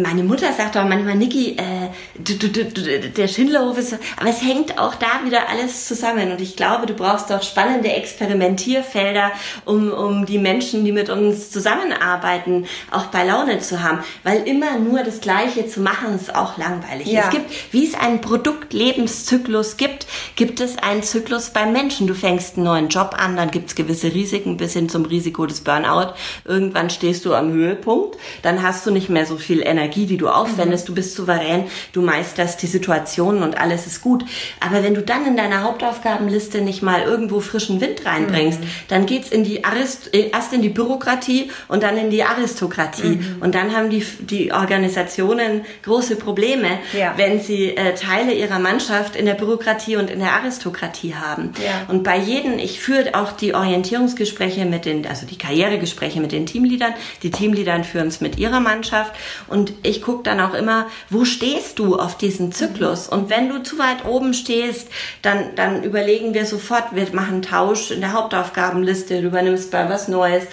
meine Mutter Mutter sagt auch manchmal, Niki, äh, du, du, du, der Schindlerhof ist, aber es hängt auch da wieder alles zusammen. Und ich glaube, du brauchst doch spannende Experimentierfelder, um, um die Menschen, die mit uns zusammenarbeiten, auch bei Laune zu haben. Weil immer nur das Gleiche zu machen, ist auch langweilig. Ja. Es gibt, wie es einen Produktlebenszyklus gibt, gibt es einen Zyklus beim Menschen. Du fängst einen neuen Job an, dann gibt es gewisse Risiken bis hin zum Risiko des Burnout. Irgendwann stehst du am Höhepunkt, dann hast du nicht mehr so viel Energie, die du aufwendest, du bist souverän, du meisterst die Situationen und alles ist gut. Aber wenn du dann in deiner Hauptaufgabenliste nicht mal irgendwo frischen Wind reinbringst, mhm. dann geht's in die Arist äh, erst in die Bürokratie und dann in die Aristokratie. Mhm. Und dann haben die, die Organisationen große Probleme, ja. wenn sie äh, Teile ihrer Mannschaft in der Bürokratie und in der Aristokratie haben. Ja. Und bei jedem, ich führe auch die Orientierungsgespräche mit den, also die Karrieregespräche mit den Teamleadern. Die Teamleadern führen es mit ihrer Mannschaft und ich gucke dann auch immer, wo stehst du auf diesen Zyklus? Und wenn du zu weit oben stehst, dann, dann überlegen wir sofort, wir machen Tausch in der Hauptaufgabenliste, du übernimmst bei was Neues.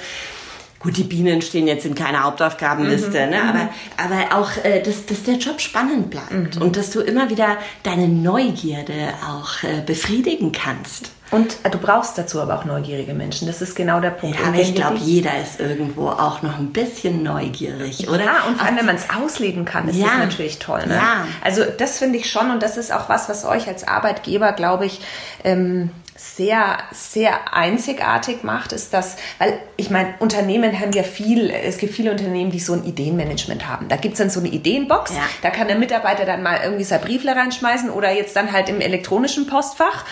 Gut, die Bienen stehen jetzt in keiner Hauptaufgabenliste, mhm, ne? aber, mhm. aber auch, äh, dass, dass der Job spannend bleibt mhm. und dass du immer wieder deine Neugierde auch äh, befriedigen kannst. Und äh, du brauchst dazu aber auch neugierige Menschen. Das ist genau der Punkt. Ja, aber ich glaube, jeder ist irgendwo auch noch ein bisschen neugierig, oder? Ja, und vor allem, wenn man es ausleben kann, ist ja. das natürlich toll. Ne? Ja. Also das finde ich schon und das ist auch was, was euch als Arbeitgeber, glaube ich, ähm, sehr, sehr einzigartig macht, ist das, weil ich meine, Unternehmen haben ja viel, es gibt viele Unternehmen, die so ein Ideenmanagement haben. Da gibt es dann so eine Ideenbox, ja. da kann der Mitarbeiter dann mal irgendwie sein Briefle reinschmeißen oder jetzt dann halt im elektronischen Postfach.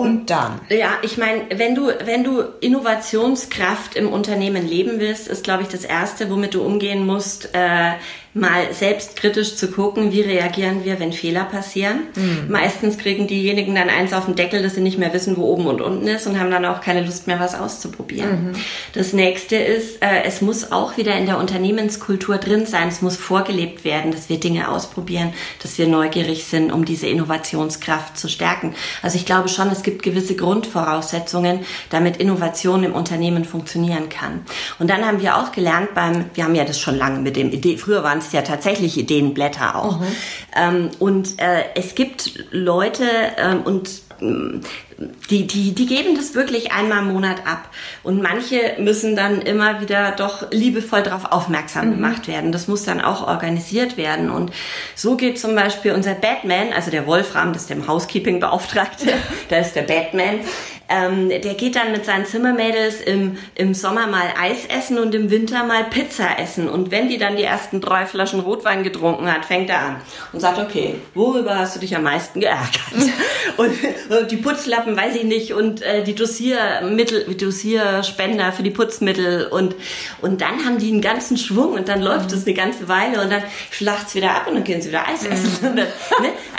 Und dann? Ja, ich meine, wenn du, wenn du Innovationskraft im Unternehmen leben willst, ist, glaube ich, das Erste, womit du umgehen musst, äh, mal selbstkritisch zu gucken, wie reagieren wir, wenn Fehler passieren. Mhm. Meistens kriegen diejenigen dann eins auf den Deckel, dass sie nicht mehr wissen, wo oben und unten ist und haben dann auch keine Lust mehr, was auszuprobieren. Mhm. Das nächste ist, äh, es muss auch wieder in der Unternehmenskultur drin sein, es muss vorgelebt werden, dass wir Dinge ausprobieren, dass wir neugierig sind, um diese Innovationskraft zu stärken. Also ich glaube schon, es gibt gewisse Grundvoraussetzungen, damit Innovation im Unternehmen funktionieren kann. Und dann haben wir auch gelernt beim, wir haben ja das schon lange mit dem Idee, früher waren es ja tatsächlich Ideenblätter auch. Mhm. Ähm, und äh, es gibt Leute ähm, und mm, die, die, die geben das wirklich einmal im Monat ab. Und manche müssen dann immer wieder doch liebevoll darauf aufmerksam mhm. gemacht werden. Das muss dann auch organisiert werden. Und so geht zum Beispiel unser Batman, also der Wolfram, das ist der Housekeeping-Beauftragte, [LAUGHS] da ist der Batman, ähm, der geht dann mit seinen Zimmermädels im, im Sommer mal Eis essen und im Winter mal Pizza essen. Und wenn die dann die ersten drei Flaschen Rotwein getrunken hat, fängt er an und sagt, okay, worüber hast du dich am meisten geärgert? [LAUGHS] und, und die Putzlappen, weiß ich nicht, und äh, die Dosiermittel, Dosierspender für die Putzmittel und, und dann haben die einen ganzen Schwung und dann läuft es mhm. eine ganze Weile und dann flacht's wieder ab und dann gehen sie wieder Eis essen. Mhm. ne? [LAUGHS]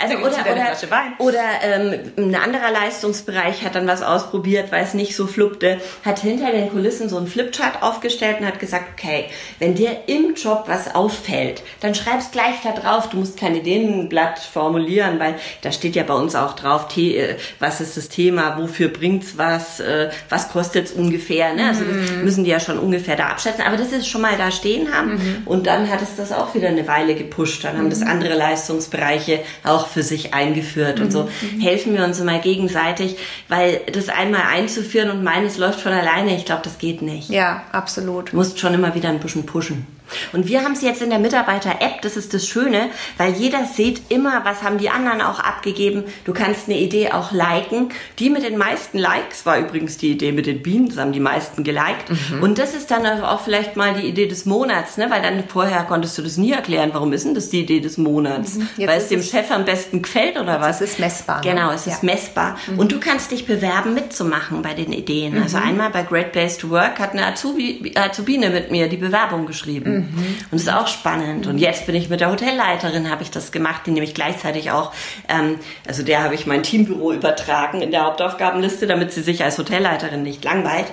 Also oder, oder, oder ähm, ein anderer Leistungsbereich hat dann was aus ausprobiert, weil es nicht so fluppte, hat hinter den Kulissen so einen Flipchart aufgestellt und hat gesagt, okay, wenn dir im Job was auffällt, dann schreib's gleich da drauf. Du musst kein Ideenblatt formulieren, weil da steht ja bei uns auch drauf, äh, was ist das Thema, wofür bringt's was, äh, was kostet's ungefähr. Ne? Also das mhm. müssen die ja schon ungefähr da abschätzen. Aber das ist schon mal da stehen haben. Mhm. Und dann hat es das auch wieder eine Weile gepusht. Dann haben das mhm. andere Leistungsbereiche auch für sich eingeführt. Und so mhm. helfen wir uns immer gegenseitig, weil das einmal einzuführen und meines läuft von alleine, ich glaube, das geht nicht. Ja, absolut. Du musst schon immer wieder ein bisschen pushen. Und wir haben es jetzt in der Mitarbeiter-App, das ist das Schöne, weil jeder sieht immer, was haben die anderen auch abgegeben. Du kannst eine Idee auch liken. Die mit den meisten Likes war übrigens die Idee mit den Bienen, das haben die meisten geliked. Mhm. Und das ist dann auch vielleicht mal die Idee des Monats, ne? weil dann vorher konntest du das nie erklären, warum ist denn das die Idee des Monats? Mhm. Weil es dem Chef am besten gefällt oder was? Es ist messbar. Ne? Genau, es ja. ist messbar. Mhm. Und du kannst dich bewerben, mitzumachen bei den Ideen. Also mhm. einmal bei Great Place to Work hat eine Azubi, Azubine mit mir die Bewerbung geschrieben. Mhm. Und das ist auch spannend. Und jetzt bin ich mit der Hotelleiterin, habe ich das gemacht, die nämlich gleichzeitig auch, ähm, also der habe ich mein Teambüro übertragen in der Hauptaufgabenliste, damit sie sich als Hotelleiterin nicht langweilt.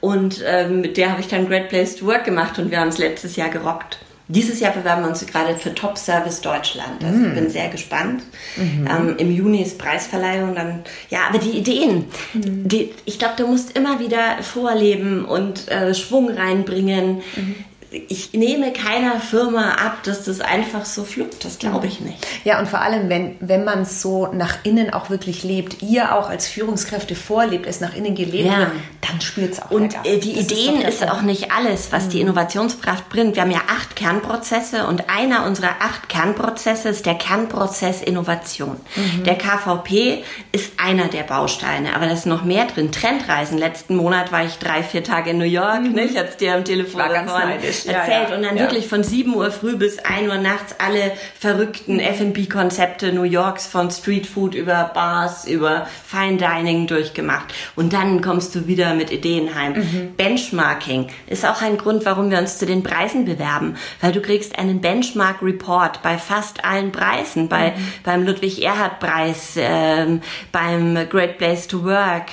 Und ähm, mit der habe ich dann Great Place to Work gemacht und wir haben es letztes Jahr gerockt. Dieses Jahr bewerben wir uns gerade für Top Service Deutschland. Also mm. ich bin sehr gespannt. Mhm. Ähm, Im Juni ist Preisverleihung. Dann ja, aber die Ideen, mhm. die, ich glaube, du musst immer wieder vorleben und äh, Schwung reinbringen. Mhm ich nehme keiner Firma ab, dass das einfach so fluppt. Das glaube ich nicht. Ja, und vor allem, wenn, wenn man es so nach innen auch wirklich lebt, ihr auch als Führungskräfte vorlebt, es nach innen gelebt ja. wird, dann spürt es auch. Und äh, die das Ideen ist, ist auch nicht alles, was mhm. die Innovationskraft bringt. Wir haben ja acht Kernprozesse und einer unserer acht Kernprozesse ist der Kernprozess Innovation. Mhm. Der KVP ist einer der Bausteine, aber da ist noch mehr drin. Trendreisen. Letzten Monat war ich drei, vier Tage in New York, mhm. ne? ich hatte es dir am Telefon war ganz neidisch erzählt. Ja, und dann wirklich von 7 Uhr früh bis 1 Uhr nachts alle verrückten F&B-Konzepte New Yorks von Street Food über Bars, über Fine Dining durchgemacht. Und dann kommst du wieder mit Ideen heim. Mhm. Benchmarking ist auch ein Grund, warum wir uns zu den Preisen bewerben. Weil du kriegst einen Benchmark-Report bei fast allen Preisen. Bei, mhm. Beim Ludwig-Erhard-Preis, ähm, beim Great Place to Work.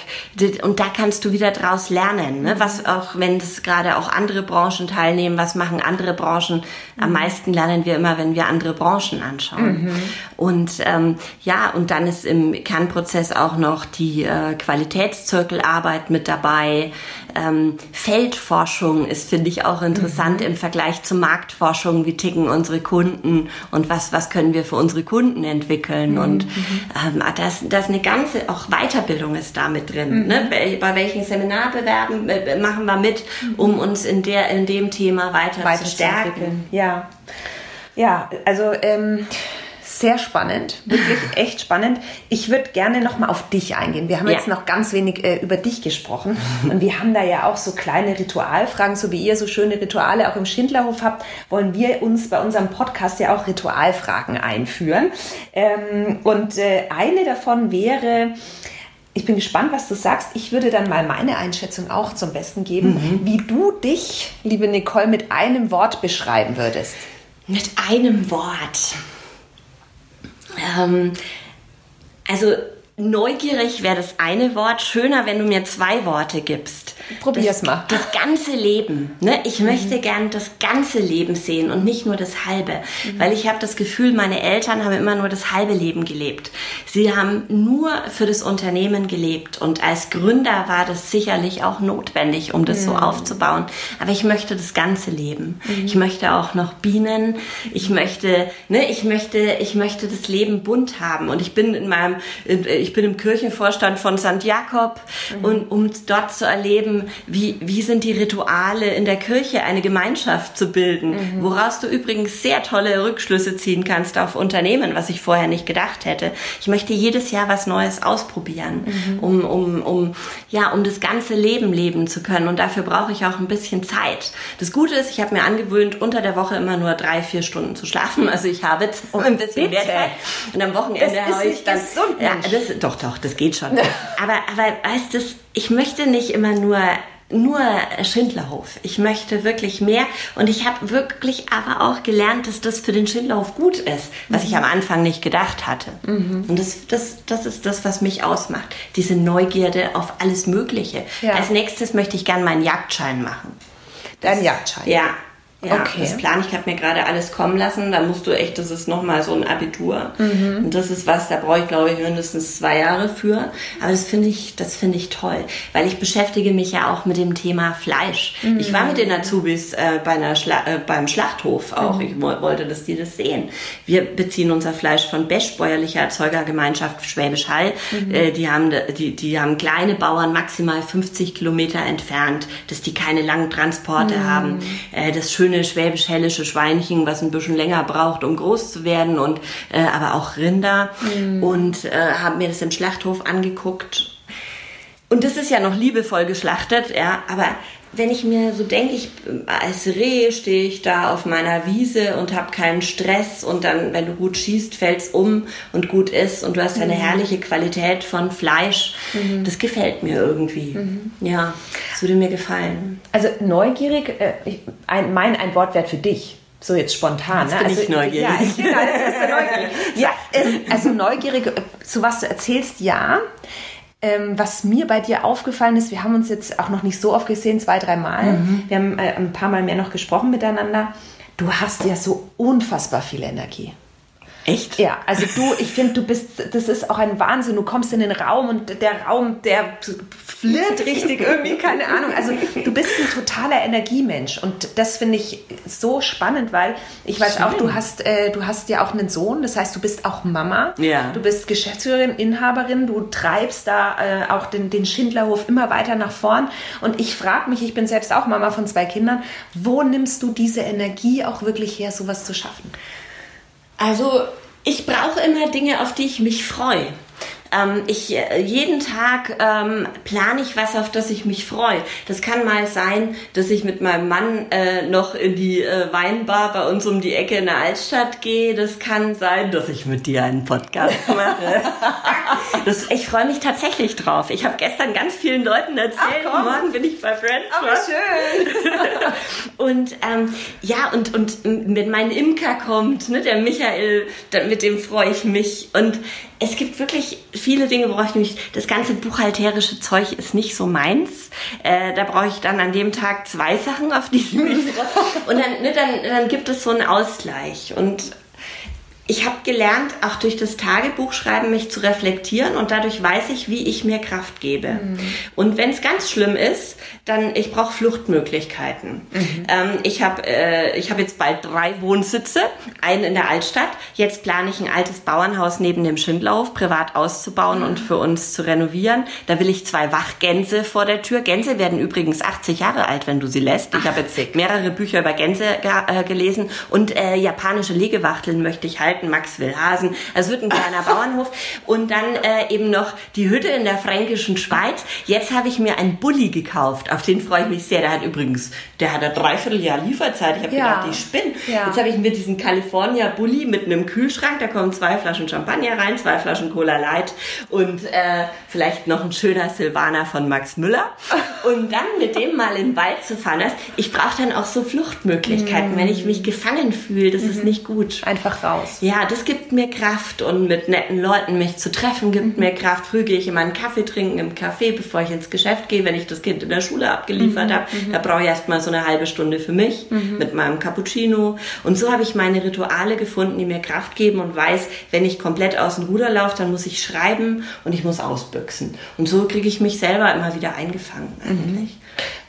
Und da kannst du wieder draus lernen. Ne? Was auch, wenn es gerade auch andere Branchen teilnehmen, was machen andere Branchen. Am meisten lernen wir immer, wenn wir andere Branchen anschauen. Mhm. Und ähm, ja, und dann ist im Kernprozess auch noch die äh, Qualitätszirkelarbeit mit dabei dabei. Ähm, Feldforschung ist, finde ich, auch interessant mhm. im Vergleich zur Marktforschung. Wie ticken unsere Kunden und was, was können wir für unsere Kunden entwickeln? Mhm. Und ähm, ah, das, das eine ganze, auch Weiterbildung ist da mit drin. Mhm. Ne? Bei, welchen Seminarbewerben äh, machen wir mit, um uns in, der, in dem Thema weiter, weiter zu stärken? Ja. Ja, also ähm, sehr spannend, wirklich [LAUGHS] echt spannend. Ich würde gerne noch mal auf dich eingehen. Wir haben ja. jetzt noch ganz wenig äh, über dich gesprochen [LAUGHS] und wir haben da ja auch so kleine Ritualfragen, so wie ihr so schöne Rituale auch im Schindlerhof habt, wollen wir uns bei unserem Podcast ja auch Ritualfragen einführen. Ähm, und äh, eine davon wäre, ich bin gespannt, was du sagst. Ich würde dann mal meine Einschätzung auch zum Besten geben, mhm. wie du dich, liebe Nicole, mit einem Wort beschreiben würdest. Mit einem Wort. Ähm, also neugierig wäre das eine Wort. Schöner, wenn du mir zwei Worte gibst. Probier's mal. Das ganze Leben. Ne? Ich mhm. möchte gern das ganze Leben sehen und nicht nur das halbe. Mhm. Weil ich habe das Gefühl, meine Eltern haben immer nur das halbe Leben gelebt. Sie haben nur für das Unternehmen gelebt. Und als Gründer war das sicherlich auch notwendig, um das mhm. so aufzubauen. Aber ich möchte das ganze Leben. Mhm. Ich möchte auch noch Bienen. Ich möchte, ne, ich möchte, ich möchte das Leben bunt haben. Und ich bin in meinem, ich bin im Kirchenvorstand von St. Jakob mhm. und um dort zu erleben, wie, wie sind die Rituale in der Kirche, eine Gemeinschaft zu bilden, mhm. woraus du übrigens sehr tolle Rückschlüsse ziehen kannst auf Unternehmen, was ich vorher nicht gedacht hätte. Ich möchte jedes Jahr was Neues ausprobieren, mhm. um, um, um, ja, um das ganze Leben leben zu können. Und dafür brauche ich auch ein bisschen Zeit. Das Gute ist, ich habe mir angewöhnt, unter der Woche immer nur drei, vier Stunden zu schlafen. Also ich habe jetzt ein bisschen mehr Zeit. Und am Wochenende habe ich dann. Gesund, ja, das, doch, doch, das geht schon. [LAUGHS] aber, aber weißt du, ich möchte nicht immer nur nur Schindlerhof. Ich möchte wirklich mehr und ich habe wirklich aber auch gelernt, dass das für den Schindlerhof gut ist, was mhm. ich am Anfang nicht gedacht hatte. Mhm. Und das, das, das ist das, was mich ausmacht. Diese Neugierde auf alles Mögliche. Ja. Als nächstes möchte ich gerne meinen Jagdschein machen. Dein Jagdschein? Ja, ja, okay. das plan ich habe mir gerade alles kommen lassen. Da musst du echt, das ist nochmal so ein Abitur. Mhm. Und das ist was, da brauche ich glaube ich mindestens zwei Jahre für. Aber das finde ich, das finde ich toll, weil ich beschäftige mich ja auch mit dem Thema Fleisch. Mhm. Ich war mit den Azubis äh, bei einer Schla äh, beim Schlachthof auch. Mhm. Ich wollte, dass die das sehen. Wir beziehen unser Fleisch von Besch, bäuerlicher Erzeugergemeinschaft Schwäbisch Hall. Mhm. Äh, die haben, die, die haben kleine Bauern maximal 50 Kilometer entfernt, dass die keine langen Transporte mhm. haben. Äh, das schöne schöne schwäbisch-hellische Schweinchen, was ein bisschen länger braucht, um groß zu werden und äh, aber auch Rinder mhm. und äh, habe mir das im Schlachthof angeguckt. Und das ist ja noch liebevoll geschlachtet, ja, aber wenn ich mir so denke, ich als Reh stehe ich da auf meiner Wiese und habe keinen Stress und dann, wenn du gut schießt, fällt's um und gut ist und du hast eine mhm. herrliche Qualität von Fleisch. Mhm. Das gefällt mir irgendwie. Mhm. Ja, das würde mir gefallen. Also neugierig, äh, ich, ein, mein ein Wortwert für dich. So jetzt spontan. Jetzt ne? bin also, ich neugierig. Ja, genau, das ist neugierig. [LAUGHS] ja, äh, also neugierig, äh, zu was du erzählst, ja. Ähm, was mir bei dir aufgefallen ist, wir haben uns jetzt auch noch nicht so oft gesehen, zwei, drei Mal. Mhm. Wir haben äh, ein paar Mal mehr noch gesprochen miteinander. Du hast ja so unfassbar viel Energie. Echt? Ja, also du, ich finde, du bist, das ist auch ein Wahnsinn. Du kommst in den Raum und der Raum, der flirrt richtig irgendwie, keine Ahnung. Also du bist ein totaler Energiemensch und das finde ich so spannend, weil ich weiß Schön. auch, du hast, äh, du hast ja auch einen Sohn, das heißt, du bist auch Mama. Ja. Du bist Geschäftsführerin, Inhaberin, du treibst da äh, auch den, den Schindlerhof immer weiter nach vorn. Und ich frage mich, ich bin selbst auch Mama von zwei Kindern, wo nimmst du diese Energie auch wirklich her, sowas zu schaffen? Also ich brauche immer Dinge, auf die ich mich freue. Ähm, ich, äh, jeden Tag ähm, plane ich was, auf das ich mich freue. Das kann mal sein, dass ich mit meinem Mann äh, noch in die äh, Weinbar bei uns um die Ecke in der Altstadt gehe. Das kann sein, dass ich mit dir einen Podcast mache. [LAUGHS] das, ich freue mich tatsächlich drauf. Ich habe gestern ganz vielen Leuten erzählt, Ach, morgen bin ich bei Friends. Aber schön. [LAUGHS] und ähm, ja, und, und wenn mein Imker kommt, ne, der Michael, mit dem freue ich mich. Und es gibt wirklich viele Dinge, worauf ich mich, das ganze buchhalterische Zeug ist nicht so meins. Äh, da brauche ich dann an dem Tag zwei Sachen, auf die ich mich. [LAUGHS] Und dann, ne, dann, dann gibt es so einen Ausgleich. Und ich habe gelernt, auch durch das Tagebuchschreiben mich zu reflektieren und dadurch weiß ich, wie ich mir Kraft gebe. Mhm. Und wenn es ganz schlimm ist, dann ich brauche Fluchtmöglichkeiten. Mhm. Ähm, ich habe äh, ich hab jetzt bald drei Wohnsitze, einen in der Altstadt. Jetzt plane ich ein altes Bauernhaus neben dem Schindlauf privat auszubauen mhm. und für uns zu renovieren. Da will ich zwei Wachgänse vor der Tür. Gänse werden übrigens 80 Jahre alt, wenn du sie lässt. Ich habe jetzt mehrere Bücher über Gänse äh, gelesen und äh, japanische Legewachteln möchte ich halten alten Max Willhasen. Es wird ein kleiner Bauernhof. Und dann äh, eben noch die Hütte in der fränkischen Schweiz. Jetzt habe ich mir einen Bulli gekauft. Auf den freue ich mich sehr. Der hat übrigens, der hat ein Dreivierteljahr Lieferzeit. Ich habe ja. gedacht, ich spinne. Ja. Jetzt habe ich mir diesen California Bulli mit einem Kühlschrank. Da kommen zwei Flaschen Champagner rein, zwei Flaschen Cola Light und äh, vielleicht noch ein schöner Silvaner von Max Müller. Und dann mit dem mal in den Wald zu fahren. Ich brauche dann auch so Fluchtmöglichkeiten. Mm. Wenn ich mich gefangen fühle, das mm ist nicht gut. Einfach raus. Ja, ja, das gibt mir Kraft und mit netten Leuten mich zu treffen gibt mhm. mir Kraft. Früh gehe ich immer einen Kaffee trinken im Café, bevor ich ins Geschäft gehe, wenn ich das Kind in der Schule abgeliefert mhm. habe. Mhm. Da brauche ich erstmal so eine halbe Stunde für mich mhm. mit meinem Cappuccino. Und so habe ich meine Rituale gefunden, die mir Kraft geben und weiß, wenn ich komplett aus dem Ruder laufe, dann muss ich schreiben und ich muss ausbüchsen. Und so kriege ich mich selber immer wieder eingefangen eigentlich.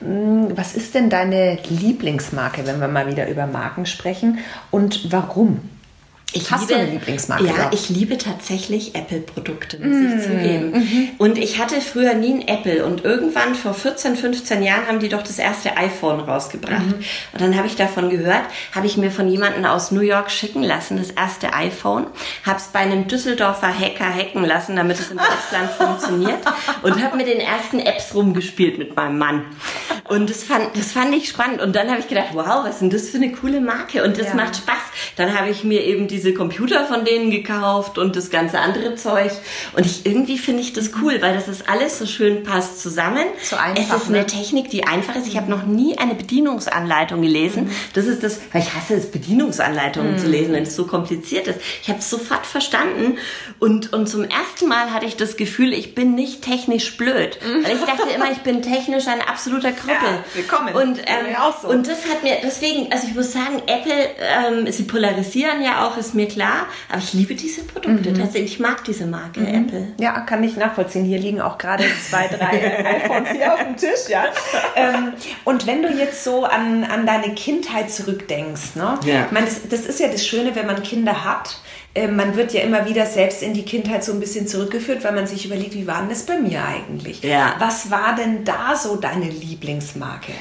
Mhm. Mm, was ist denn deine Lieblingsmarke, wenn wir mal wieder über Marken sprechen und warum? Ich Hast liebe, du eine Lieblingsmarke? Ja, ich liebe tatsächlich Apple-Produkte, muss mm. ich zugeben. Mhm. Und ich hatte früher nie ein Apple und irgendwann vor 14, 15 Jahren haben die doch das erste iPhone rausgebracht. Mhm. Und dann habe ich davon gehört, habe ich mir von jemandem aus New York schicken lassen, das erste iPhone, habe es bei einem Düsseldorfer Hacker hacken lassen, damit es in Deutschland [LAUGHS] funktioniert und habe mit den ersten Apps rumgespielt mit meinem Mann. Und das fand, das fand ich spannend. Und dann habe ich gedacht, wow, was ist denn das für eine coole Marke? Und das ja. macht Spaß. Dann habe ich mir eben die diese Computer von denen gekauft und das ganze andere Zeug. Und ich irgendwie finde ich das cool, weil das ist alles so schön passt zusammen. So einfach, es ist eine ne? Technik, die einfach ist. Ich habe noch nie eine Bedienungsanleitung gelesen. Mhm. Das ist das, weil ich hasse es, Bedienungsanleitungen mhm. zu lesen, wenn es so kompliziert ist. Ich habe es sofort verstanden und, und zum ersten Mal hatte ich das Gefühl, ich bin nicht technisch blöd. Mhm. Weil ich dachte immer, ich bin technisch ein absoluter Krüppel. Ja, willkommen. Und, ähm, so. und das hat mir, deswegen, also ich muss sagen, Apple, ähm, sie polarisieren ja auch, es ist mir klar, aber ich liebe diese Produkte. Mhm. Tatsächlich, ich mag diese Marke mhm. Apple. Ja, kann ich nachvollziehen. Hier liegen auch gerade zwei, drei [LAUGHS] iPhones hier auf dem Tisch, ja. Ähm, und wenn du jetzt so an, an deine Kindheit zurückdenkst, ne? Ja. Ich meine, das, das ist ja das Schöne, wenn man Kinder hat. Äh, man wird ja immer wieder selbst in die Kindheit so ein bisschen zurückgeführt, weil man sich überlegt, wie war denn das bei mir eigentlich? Ja. Was war denn da so deine Lieblingsmarke?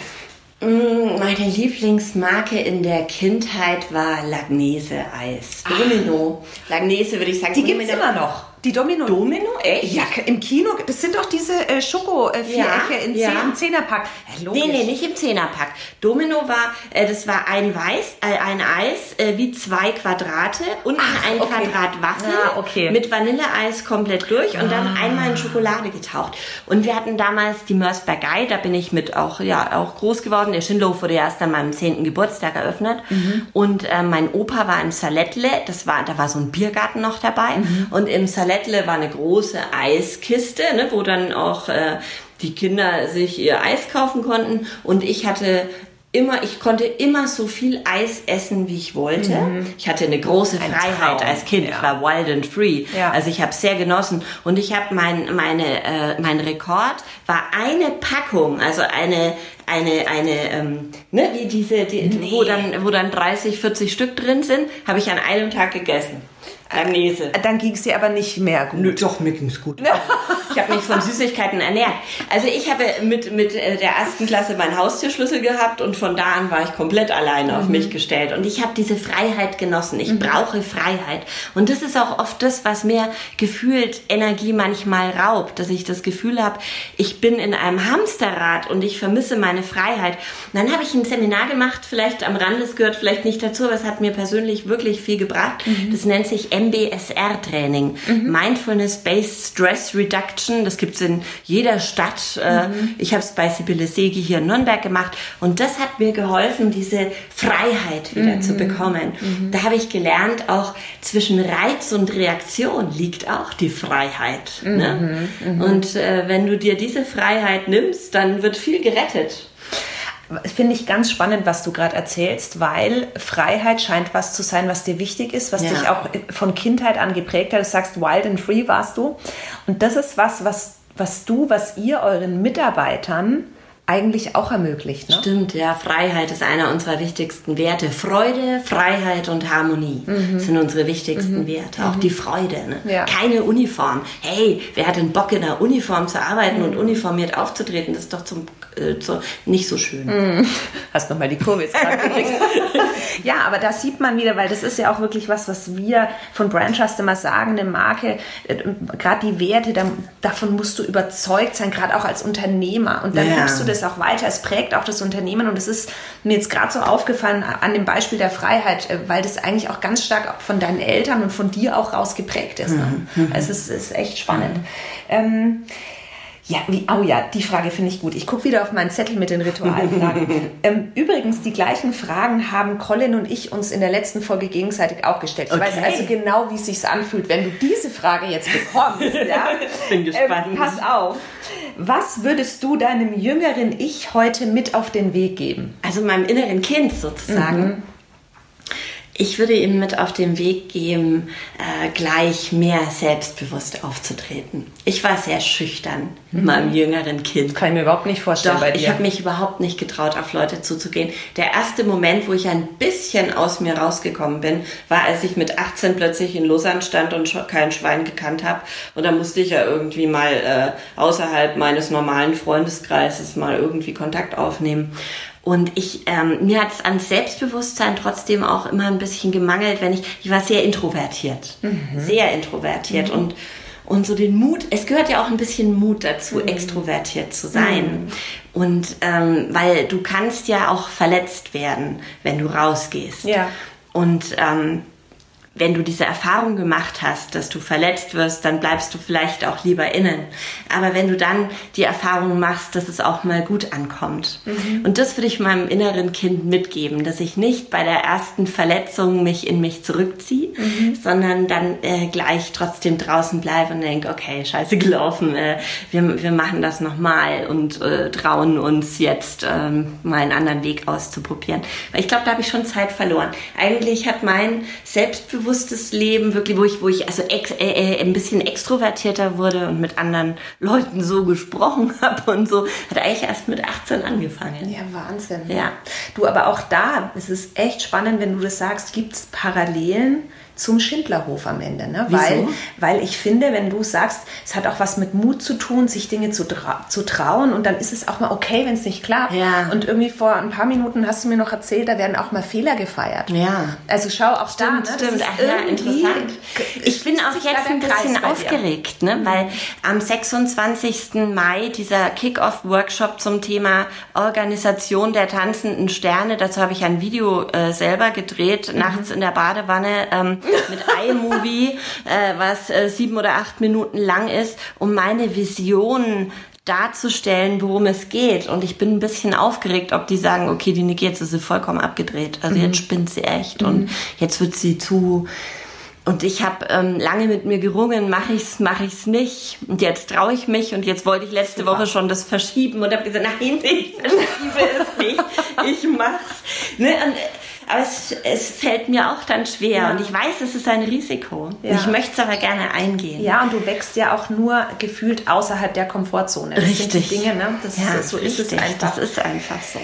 Mm, meine Lieblingsmarke in der Kindheit war Lagnese-Eis. Domino. Lagnese würde ich sagen. Die gibt es immer noch. Die Domino. Domino? Echt? Ja, im Kino. Das sind doch diese äh, Schoko-Vierecke ja, in ja. im Zehnerpack. Ja, nee, nee, nicht im Zehnerpack. Domino war, äh, das war ein Weiß, äh, ein Eis äh, wie zwei Quadrate, unten Ach, ein okay. Quadrat Waffel ja, okay. mit Vanilleeis komplett durch und ah. dann einmal in Schokolade getaucht. Und wir hatten damals die Mörsbergei, da bin ich mit auch, ja, auch groß geworden. Der Schindlof wurde erst an meinem zehnten Geburtstag eröffnet. Mhm. Und äh, mein Opa war im Salettle, das war, da war so ein Biergarten noch dabei. Mhm. Und im Salettle Palettle war eine große Eiskiste, ne, wo dann auch äh, die Kinder sich ihr Eis kaufen konnten. Und ich hatte immer, ich konnte immer so viel Eis essen, wie ich wollte. Mhm. Ich hatte eine große Ein Freiheit Traum. als Kind. Ja. Ich war wild and free. Ja. Also ich habe sehr genossen. Und ich habe mein, meine, äh, mein Rekord war eine Packung, also eine eine eine ähm, ne, die, diese die, nee. wo dann wo dann 30 40 Stück drin sind habe ich an einem Tag gegessen Agnese. Dann ging es dir aber nicht mehr gut. Nö, doch, mir ging es gut. [LAUGHS] ich habe mich von Süßigkeiten ernährt. Also ich habe mit, mit äh, der ersten Klasse meinen Haustürschlüssel gehabt und von da an war ich komplett alleine auf mhm. mich gestellt. Und ich habe diese Freiheit genossen. Ich mhm. brauche Freiheit. Und das ist auch oft das, was mir gefühlt Energie manchmal raubt. Dass ich das Gefühl habe, ich bin in einem Hamsterrad und ich vermisse meine Freiheit. Und dann habe ich ein Seminar gemacht, vielleicht am Rande, es gehört vielleicht nicht dazu, aber es hat mir persönlich wirklich viel gebracht. Mhm. Das nennt sich MBSR-Training. Mhm. Mindfulness-Based Stress Reduction. Das gibt es in jeder Stadt. Äh, mhm. Ich habe es bei Sibylle Segi hier in Nürnberg gemacht. Und das hat mir geholfen, diese Freiheit wieder mhm. zu bekommen. Mhm. Da habe ich gelernt, auch zwischen Reiz und Reaktion liegt auch die Freiheit. Ne? Mhm. Mhm. Und äh, wenn du dir diese Freiheit nimmst, dann wird viel gerettet. Finde ich ganz spannend, was du gerade erzählst, weil Freiheit scheint was zu sein, was dir wichtig ist, was Ja. dich auch von Kindheit an geprägt hat. Du sagst, wild and free warst du. Und das ist was, was, was du, was ihr euren Mitarbeitern eigentlich auch ermöglicht. Ne? Stimmt, ja, Freiheit ist einer unserer wichtigsten Werte. Freude, Freiheit und Harmonie sind unsere wichtigsten Werte. Auch die Freude. Ne? Mhm. Ja. Keine Uniform. Hey, wer hat denn Bock in einer Uniform zu arbeiten und uniformiert aufzutreten? Das ist doch zum, äh, zu, nicht so schön. Mhm. Hast nochmal die Kurve jetzt gekriegt. [LAUGHS] ja, aber da sieht man wieder, weil das ist ja auch wirklich was, was wir von Brand Trust immer sagen, eine Marke, äh, gerade die Werte, da, davon musst du überzeugt sein, gerade auch als Unternehmer. Und dann Ja. gibst du das auch weiter. Es prägt auch das Unternehmen und es ist mir jetzt gerade so aufgefallen an dem Beispiel der Freiheit, äh, weil das eigentlich auch ganz stark von deinen Eltern und von dir auch raus geprägt ist. Ne? Also es ist echt spannend. Ähm, ja, wie, oh ja, die Frage finde ich gut. Ich gucke wieder auf meinen Zettel mit den Ritualfragen. [LAUGHS] ähm, übrigens, die gleichen Fragen haben Colin und ich uns in der letzten Folge gegenseitig auch gestellt. Ich weiß Okay. also genau, wie es sich anfühlt, wenn du diese Frage jetzt bekommst. [LAUGHS] Ja? Bin gespannt. Ähm, pass auf. Was würdest du deinem jüngeren Ich heute mit auf den Weg geben? Also meinem inneren Kind sozusagen. Ich würde ihm mit auf den Weg geben, äh, gleich mehr selbstbewusst aufzutreten. Ich war sehr schüchtern mit meinem jüngeren Kind. Kann ich mir überhaupt nicht vorstellen Doch, bei dir. ich habe mich überhaupt nicht getraut, auf Leute zuzugehen. Der erste Moment, wo ich ein bisschen aus mir rausgekommen bin, war, als ich mit 18 plötzlich in Lausanne stand und schon kein Schwein gekannt habe. Und da musste ich ja irgendwie mal äh, außerhalb meines normalen Freundeskreises mal irgendwie Kontakt aufnehmen. Und ich, ähm, mir hat es an Selbstbewusstsein trotzdem auch immer ein bisschen gemangelt, wenn ich, ich war sehr introvertiert, sehr introvertiert und und so den Mut, es gehört ja auch ein bisschen Mut dazu, extrovertiert zu sein. Und ähm, weil du kannst ja auch verletzt werden, wenn du rausgehst. Ja. Und ähm, wenn du diese Erfahrung gemacht hast, dass du verletzt wirst, dann bleibst du vielleicht auch lieber innen. Aber wenn du dann die Erfahrung machst, dass es auch mal gut ankommt. Und das würde ich meinem inneren Kind mitgeben, dass ich nicht bei der ersten Verletzung mich in mich zurückziehe, sondern dann äh, gleich trotzdem draußen bleibe und denke, okay, scheiße gelaufen, äh, wir, wir machen das nochmal und äh, trauen uns jetzt ähm, mal einen anderen Weg auszuprobieren. Weil ich glaube, da habe ich schon Zeit verloren. Eigentlich hat mein selbstbewusstes Leben wirklich, wo ich, wo ich also ex, äh, äh, ein bisschen extrovertierter wurde und mit anderen Leuten so gesprochen [LAUGHS] habe und so, hat eigentlich erst mit 18 angefangen. Ja, Wahnsinn. Ja. Du, aber auch da ist es echt spannend, wenn du das sagst, gibt es Parallelen zum Schindlerhof am Ende. Ne? Wieso? Weil, weil ich finde, wenn du sagst, es hat auch was mit Mut zu tun, sich Dinge zu, trau zu trauen und dann ist es auch mal okay, wenn es nicht klappt. Ja. Und irgendwie vor ein paar Minuten hast du mir noch erzählt, da werden auch mal Fehler gefeiert. Ja. Also schau auch da. Ne? Das Stimmt, ist Ach, ja, interessant. Ich bin auch jetzt ein bisschen aufgeregt, ne? weil am 26. Mai dieser Kick-Off-Workshop zum Thema Organisation der tanzenden Sterne, dazu habe ich ein Video äh, selber gedreht, Mhm. nachts in der Badewanne ähm, mit iMovie, äh, was äh, sieben oder acht Minuten lang ist, um meine Vision darzustellen, worum es geht. Und ich bin ein bisschen aufgeregt, ob die sagen, okay, die Niki, jetzt ist sie vollkommen abgedreht. Also jetzt spinnt sie echt und jetzt wird sie zu... Und ich habe ähm, lange mit mir gerungen, mache ich's, mache ich's nicht. Und jetzt traue ich mich und jetzt wollte ich letzte Woche schon das verschieben und habe gesagt, nein, [LAUGHS] ich verschiebe es nicht, ich mach's. Ne? Und, aber es, es fällt mir auch dann schwer Ja. und ich weiß, es ist ein Risiko. Ja. Ich möchte es aber gerne eingehen. Ja, und du wächst ja auch nur gefühlt außerhalb der Komfortzone. Das sind Richtig. die Dinge, ne? Das Ja, ist, so ist es richtig. einfach. Das ist einfach so.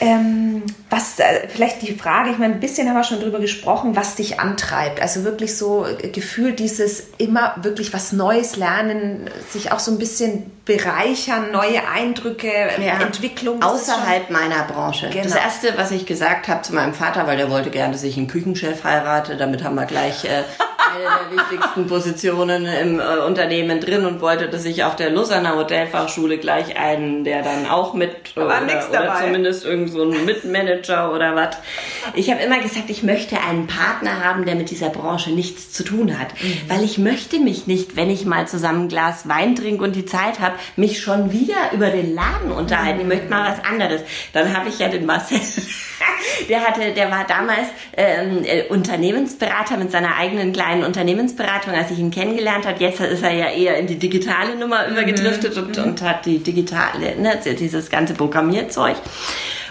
Ähm, was, äh, vielleicht die Frage, ich meine, ein bisschen haben wir schon drüber gesprochen, was dich antreibt. Also wirklich so äh, gefühlt dieses immer wirklich was Neues lernen, sich auch so ein bisschen bereichern, neue Eindrücke, Ja. Entwicklung. Außerhalb meiner Branche. Genau. Das erste, was ich gesagt habe zu meinem Vater, weil der wollte gerne, dass ich einen Küchenchef heirate, damit haben wir gleich äh, [LAUGHS] eine der wichtigsten Positionen im äh, Unternehmen drin und wollte, dass ich auf der Lausanner Hotelfachschule gleich einen, der dann auch mit äh, oder, oder zumindest irgend so ein Mitmanager oder was. Ich habe immer gesagt, ich möchte einen Partner haben, der mit dieser Branche nichts zu tun hat, Mhm. weil ich möchte mich nicht, wenn ich mal zusammen ein Glas Wein trinke und die Zeit habe, mich schon wieder über den Laden unterhalten. Ich möchte mal was anderes. Dann habe ich ja den Marcel, [LAUGHS] der hatte, der war damals ähm, äh, Unternehmensberater mit seiner eigenen kleinen Unternehmensberatung, als ich ihn kennengelernt habe. Jetzt ist er ja eher in die digitale Nummer übergedriftet und, und hat die digitale, ne, dieses ganze Programmierzeug.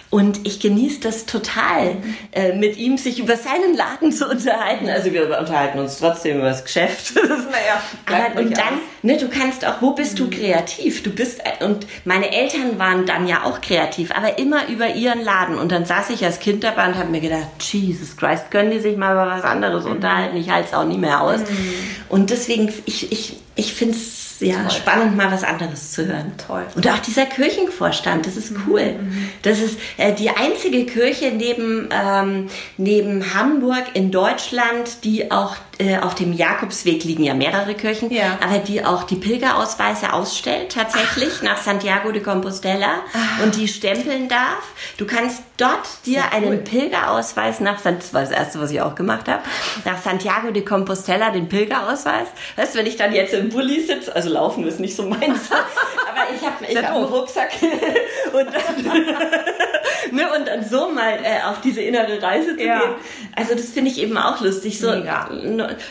Und ich genieße das total, äh, mit ihm sich über seinen Laden zu unterhalten. Also wir unterhalten uns trotzdem über das Geschäft. [LAUGHS] naja, Aber, und dann, ne, du kannst auch, wo bist du kreativ? Du bist, äh, und meine Eltern waren dann ja auch kreativ, aber immer über ihren Laden. Und dann saß ich als Kind dabei und habe mir gedacht, Jesus Christ, können die sich mal über was anderes mhm. unterhalten? Ich halte es auch nie mehr aus. Mhm. Und deswegen, ich, ich, ich finde es ja, Toll. spannend, mal was anderes zu hören. Toll. Und auch dieser Kirchenvorstand, das ist cool. Mhm. Das ist äh, die einzige Kirche neben, ähm, neben Hamburg in Deutschland, die auch äh, auf dem Jakobsweg liegen ja mehrere Kirchen, ja. aber die auch die Pilgerausweise ausstellt, tatsächlich Ach. nach Santiago de Compostela Ach. und die stempeln darf. Du kannst dort dir cool. einen Pilgerausweis nach, das war das erste, was ich auch gemacht habe, nach Santiago de Compostela den Pilgerausweis. Weißt du, wenn ich dann jetzt im Bulli sitze, also laufen ist nicht so meins, [LAUGHS] aber ich habe ich hab einen Rucksack [LAUGHS] und dann, [LAUGHS] [LAUGHS] ne, und dann so mal äh, auf diese innere Reise zu ja. gehen. Also das finde ich eben auch lustig. So, Mega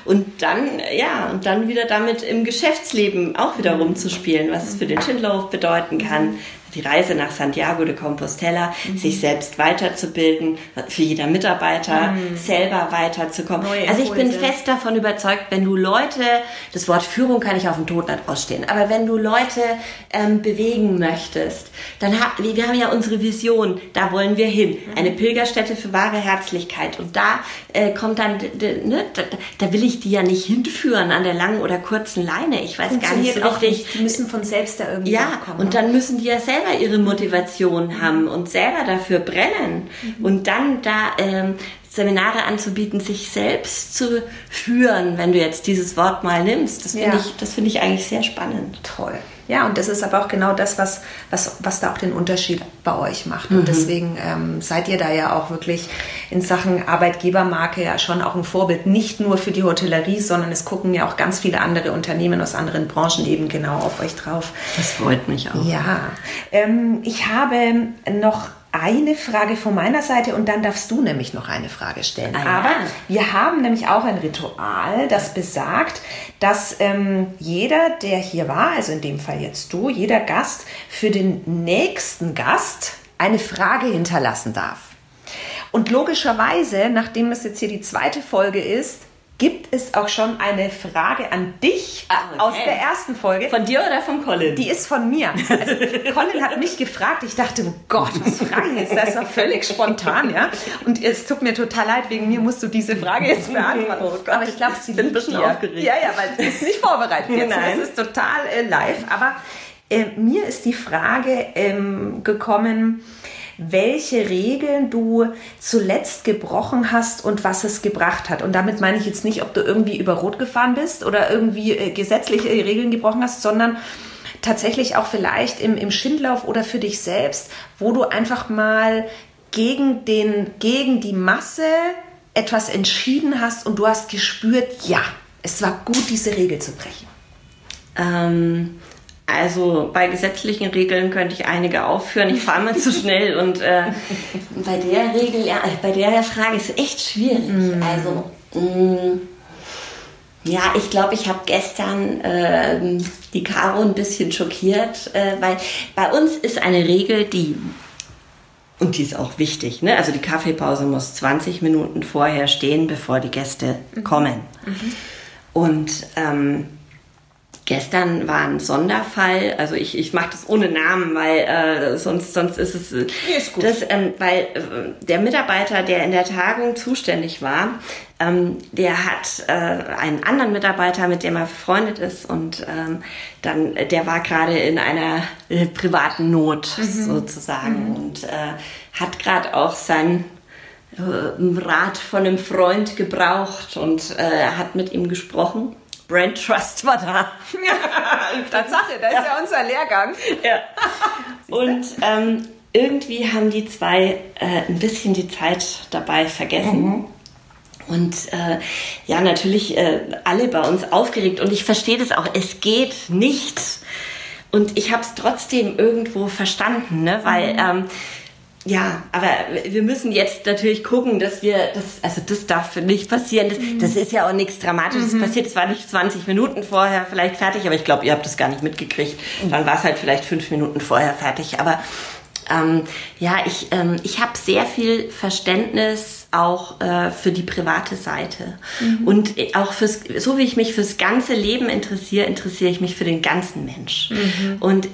und dann, ja, und dann wieder damit im Geschäftsleben auch wieder rumzuspielen, was es für den Schindlerhof bedeuten kann, die Reise nach Santiago de Compostela, mhm. sich selbst weiterzubilden, für jeder Mitarbeiter mhm. selber weiterzukommen. Neue also ich bin fest davon überzeugt, wenn du Leute, das Wort Führung kann ich auf dem Tod nicht ausstehen, aber wenn du Leute ähm, bewegen möchtest, dann haben wir, haben ja unsere Vision, da wollen wir hin. Mhm. Eine Pilgerstätte für wahre Herzlichkeit. Und da äh, kommt dann, ne, da, da, will ich die ja nicht hinführen an der langen oder kurzen Leine. Ich weiß gar nicht so richtig. Die müssen von selbst da irgendwie ja, kommen. Und dann müssen die ja selber selber ihre Motivation haben und selber dafür brennen mhm. und dann da ähm, Seminare anzubieten, sich selbst zu führen, wenn du jetzt dieses Wort mal nimmst. Das finde ja. ich, das finde ich eigentlich sehr spannend. Toll. Ja, und das ist aber auch genau das, was, was, was da auch den Unterschied bei euch macht. Und mhm. deswegen ähm, seid ihr da ja auch wirklich in Sachen Arbeitgebermarke ja schon auch ein Vorbild, nicht nur für die Hotellerie, sondern es gucken ja auch ganz viele andere Unternehmen aus anderen Branchen eben genau auf euch drauf. Das freut mich auch. Ja, ähm, ich habe noch eine Frage von meiner Seite und dann darfst du nämlich noch eine Frage stellen. Ah, ja. Aber wir haben nämlich auch ein Ritual, das besagt, dass ähm, jeder, der hier war, also in dem Fall jetzt du, jeder Gast für den nächsten Gast eine Frage hinterlassen darf. Und logischerweise, nachdem das jetzt hier die zweite Folge ist, gibt es auch schon eine Frage an dich ah, okay. aus der ersten Folge. Von dir oder von Colin? Die ist von mir. Also [LAUGHS] Colin hat mich gefragt. Ich dachte, oh Gott, was frage ich jetzt? Das war völlig spontan, ja. Und es tut mir total leid, wegen mir musst du diese Frage jetzt beantworten. Oh aber ich glaube, sie bin ein bisschen dir. aufgeregt. Ja, ja, weil du bist nicht vorbereitet jetzt. Nein. Das ist total äh, live. Aber äh, mir ist die Frage ähm, gekommen, welche Regeln du zuletzt gebrochen hast und was es gebracht hat. Und damit meine ich jetzt nicht, ob du irgendwie über Rot gefahren bist oder irgendwie äh, gesetzliche Regeln gebrochen hast, sondern tatsächlich auch vielleicht im, im Schindlauf oder für dich selbst, wo du einfach mal gegen, den, gegen die Masse etwas entschieden hast und du hast gespürt, ja, es war gut, diese Regel zu brechen. Ähm, also bei gesetzlichen Regeln könnte ich einige aufführen. Ich fahre mal zu schnell und äh, bei der Regel, ja, bei der Frage ist es echt schwierig. Mm. Also mh, ja, ich glaube, ich habe gestern äh, die Caro ein bisschen schockiert, äh, weil bei uns ist eine Regel, die und die ist auch wichtig. Ne? Also die Kaffeepause muss 20 Minuten vorher stehen, bevor die Gäste mhm. kommen. Mhm. Und ähm, Gestern war ein Sonderfall, also ich, ich mache das ohne Namen, weil äh, sonst, sonst ist es äh, ist gut. Das, ähm, weil äh, der Mitarbeiter, der in der Tagung zuständig war, ähm, der hat äh, einen anderen Mitarbeiter, mit dem er befreundet ist und ähm, dann der war gerade in einer äh, privaten Not mhm. sozusagen mhm. und äh, hat gerade auch sein äh, Rat von einem Freund gebraucht und äh, hat mit ihm gesprochen Brand Trust war da. [LAUGHS] Tatsache, da ist ja. ja unser Lehrgang. Ja. [LAUGHS] Und ähm, irgendwie haben die zwei äh, ein bisschen die Zeit dabei vergessen. Mhm. Und äh, ja, natürlich äh, alle bei uns aufgeregt. Und ich verstehe das auch. Es geht nicht. Und ich habe es trotzdem irgendwo verstanden, ne? weil mhm. ähm, ja, aber wir müssen jetzt natürlich gucken, dass wir das, also das darf nicht passieren. Das, mhm. das ist ja auch nichts Dramatisches mhm. passiert. Es war nicht 20 Minuten vorher vielleicht fertig, aber ich glaube, ihr habt das gar nicht mitgekriegt. Mhm. Dann war es halt vielleicht fünf Minuten vorher fertig. Aber ähm, ja, ich, ähm, ich habe sehr viel Verständnis auch äh, für die private Seite. Mhm. Und auch fürs, so wie ich mich fürs ganze Leben interessiere, interessiere ich mich für den ganzen Mensch. Mhm. Und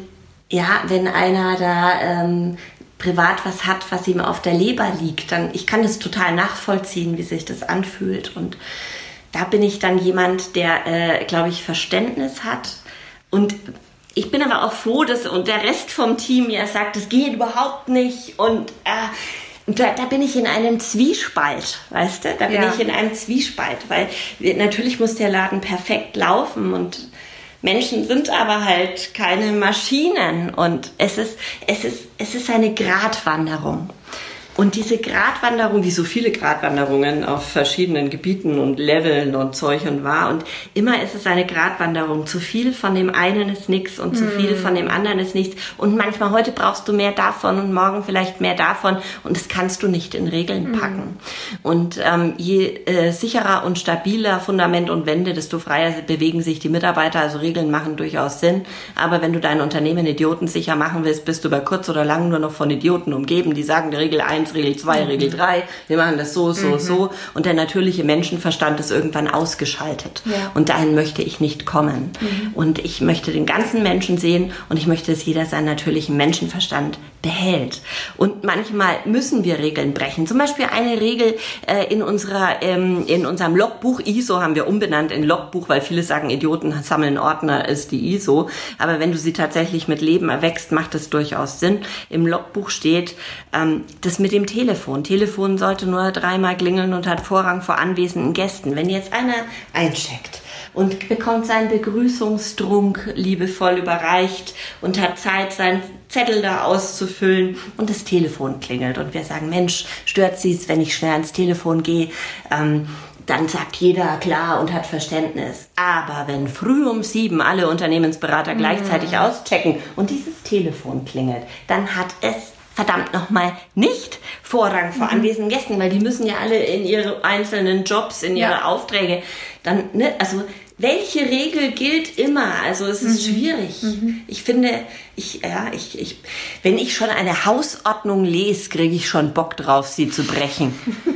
ja, wenn einer da ähm, privat was hat, was ihm auf der Leber liegt, dann ich kann das total nachvollziehen, wie sich das anfühlt. Und da bin ich dann jemand, der, äh, glaube ich, Verständnis hat. Und ich bin aber auch froh, dass und der Rest vom Team ja sagt, es geht überhaupt nicht. Und äh, da, da, bin ich in einem Zwiespalt, weißt du? Da bin ja. ich in einem Zwiespalt, weil natürlich muss der Laden perfekt laufen und Menschen sind aber halt keine Maschinen und es ist, es ist, es ist eine Gratwanderung. Und diese Gratwanderung, wie so viele Gratwanderungen auf verschiedenen Gebieten und Leveln und Zeug und war, und immer ist es eine Gratwanderung. Zu viel von dem einen ist nichts und zu viel von dem anderen ist nichts. Und manchmal heute brauchst du mehr davon und morgen vielleicht mehr davon und das kannst du nicht in Regeln packen. Mhm. Und ähm, je äh, sicherer und stabiler Fundament und Wände, desto freier bewegen sich die Mitarbeiter. Also Regeln machen durchaus Sinn. Aber wenn du dein Unternehmen idiotensicher machen willst, bist du über kurz oder lang nur noch von Idioten umgeben, die sagen, die Regel 1 1, Regel 2, mhm. Regel 3, wir machen das so, so, mhm. so. Und der natürliche Menschenverstand ist irgendwann ausgeschaltet. Ja. Und dahin möchte ich nicht kommen. Mhm. Und ich möchte den ganzen Menschen sehen und ich möchte, dass jeder seinen natürlichen Menschenverstand behält. Und manchmal müssen wir Regeln brechen. Zum Beispiel eine Regel äh, in unserer, ähm, in unserem Logbuch ISO haben wir umbenannt in Logbuch, weil viele sagen, Idioten sammeln Ordner ist die ISO. Aber wenn du sie tatsächlich mit Leben erwächst, macht es durchaus Sinn. Im Logbuch steht, ähm, das mit dem Telefon. Telefon sollte nur dreimal klingeln und hat Vorrang vor anwesenden Gästen. Wenn jetzt einer eincheckt und bekommt seinen Begrüßungstrunk liebevoll überreicht und hat Zeit, seinen Zettel da auszufüllen und das Telefon klingelt und wir sagen, Mensch, stört Sie es, wenn ich schnell ans Telefon gehe? Ähm, dann sagt jeder klar und hat Verständnis. Aber wenn früh um sieben alle Unternehmensberater gleichzeitig mhm. auschecken und dieses Telefon klingelt, dann hat es verdammt nochmal nicht Vorrang vor mhm. anwesenden Gästen, weil die müssen ja alle in ihre einzelnen Jobs, in ihre ja. Aufträge dann, ne, also welche Regel gilt immer? Also es ist mhm. schwierig. Mhm. Ich finde, ich, ja, ich, ich, wenn ich schon eine Hausordnung lese, kriege ich schon Bock drauf, sie zu brechen. [LAUGHS]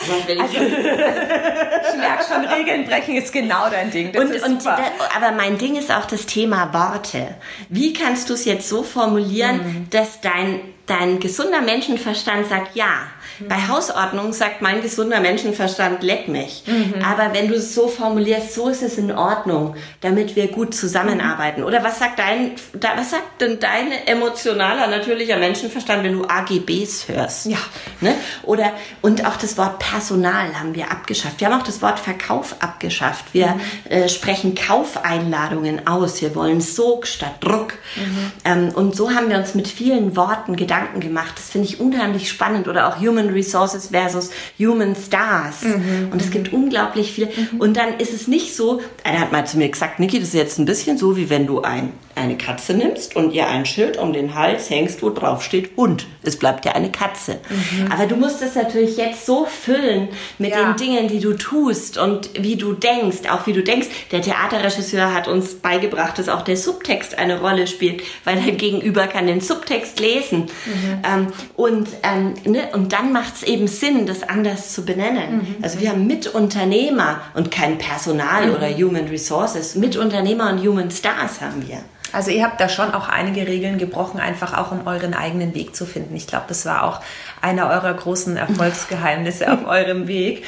also, ich merke schon, Regeln brechen ist genau dein Ding. Das und, und da, aber mein Ding ist auch das Thema Worte. Wie kannst du es jetzt so formulieren, mhm. dass dein, dein gesunder Menschenverstand sagt, ja, bei Hausordnung sagt mein gesunder Menschenverstand, leck mich. Mhm. Aber wenn du es so formulierst, so ist es in Ordnung, damit wir gut zusammenarbeiten. Oder was sagt dein, was sagt denn dein emotionaler, natürlicher Menschenverstand, wenn du AGBs hörst? Ja. Ne? Oder, und auch das Wort Personal haben wir abgeschafft. Wir haben auch das Wort Verkauf abgeschafft. Wir mhm. äh, sprechen Kaufeinladungen aus. Wir wollen Sog statt Druck. Mhm. Ähm, und so haben wir uns mit vielen Worten Gedanken gemacht. Das finde ich unheimlich spannend. Oder auch Human Human Resources versus Human Stars. Mhm. Und es gibt unglaublich viele. Mhm. Und dann ist es nicht so, einer hat mal zu mir gesagt, Niki, das ist jetzt ein bisschen so, wie wenn du ein, eine Katze nimmst und ihr ein Schild um den Hals hängst, wo drauf steht Hund. Es bleibt ja eine Katze. Mhm. Aber du musst es natürlich jetzt so füllen mit ja. den Dingen, die du tust und wie du denkst, auch wie du denkst. Der Theaterregisseur hat uns beigebracht, dass auch der Subtext eine Rolle spielt, weil der Gegenüber kann den Subtext lesen. Mhm. Ähm, und, ähm, ne, und dann macht es eben Sinn, das anders zu benennen. Mhm. Also wir haben Mitunternehmer und kein Personal mhm. oder Human Resources. Mitunternehmer und Human Stars haben wir. Also ihr habt da schon auch einige Regeln gebrochen, einfach auch um euren eigenen Weg zu finden. Ich glaube, das war auch einer eurer großen Erfolgsgeheimnisse [LAUGHS] auf eurem Weg.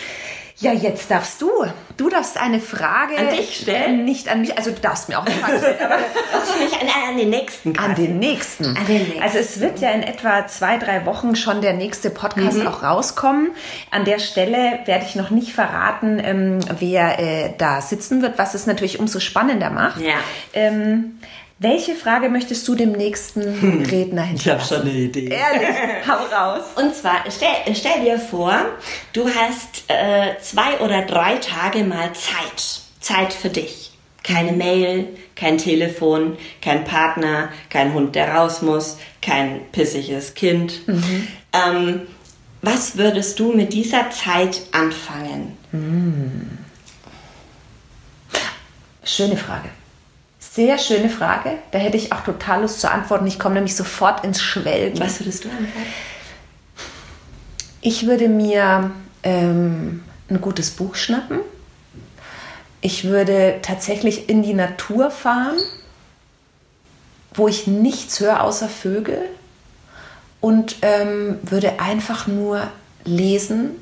Ja, jetzt darfst du. Du darfst eine Frage an dich stellen. Nicht an mich. Also du darfst mir auch eine Frage stellen. Aber [LAUGHS] an, an, den nächsten. Quasi. An den nächsten. An den nächsten. Also es wird ja in etwa zwei, drei Wochen schon der nächste Podcast mhm. auch rauskommen. An der Stelle werde ich noch nicht verraten, ähm, wer äh, da sitzen wird, was es natürlich umso spannender macht. Ja. Ähm, welche Frage möchtest du dem nächsten hm, Redner hinterlassen? Ich habe schon eine Idee. Ehrlich, hau raus. Und zwar, stell, stell dir vor, du hast äh, zwei oder drei Tage mal Zeit. Zeit für dich. Keine Mail, kein Telefon, kein Partner, kein Hund, der raus muss, kein pissiges Kind. Mhm. Ähm, was würdest du mit dieser Zeit anfangen? Mhm. Schöne Frage Sehr schöne Frage. Da hätte ich auch total Lust zu antworten. Ich komme nämlich sofort ins Schwelgen. Was würdest du antworten? Ich würde mir ähm, ein gutes Buch schnappen. Ich würde tatsächlich in die Natur fahren, wo ich nichts höre außer Vögel und ähm, würde einfach nur lesen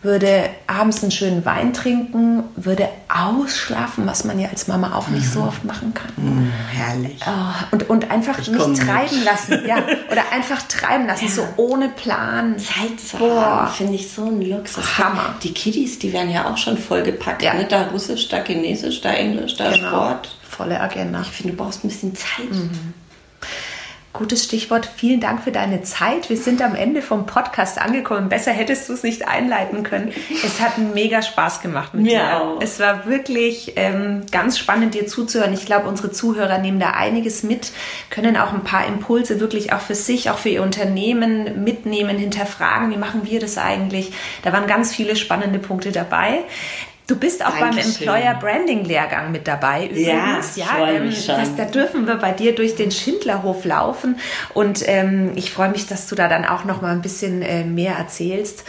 würde abends einen schönen Wein trinken, würde ausschlafen, was man ja als Mama auch nicht so mhm. oft machen kann. Mm, herrlich. Oh, und, und einfach ich mich treiben mit. lassen. Ja, [LAUGHS] oder einfach treiben lassen, ja. so ohne Plan. Zeit zu haben, finde ich so ein Luxus. Hammer. Die Kiddies, die werden ja auch schon vollgepackt. Ja. Ne? Da Russisch, da Chinesisch, da Englisch, da genau. Sport. Volle Agenda. Ich finde, du brauchst ein bisschen Zeit. Mhm. Gutes Stichwort. Vielen Dank für deine Zeit. Wir sind am Ende vom Podcast angekommen. Besser hättest du es nicht einleiten können. Es hat mega Spaß gemacht mit Mir dir. Auch. Es war wirklich ähm, ganz spannend, dir zuzuhören. Ich glaube, unsere Zuhörer nehmen da einiges mit, können auch ein paar Impulse wirklich auch für sich, auch für ihr Unternehmen mitnehmen, hinterfragen. Wie machen wir das eigentlich? Da waren ganz viele spannende Punkte dabei. Du bist auch Dankeschön. beim Employer Branding Lehrgang mit dabei übrigens. Ja, ja ähm, das, da dürfen wir bei dir durch den Schindlerhof laufen und ähm, ich freue mich, dass du da dann auch noch mal ein bisschen äh, mehr erzählst.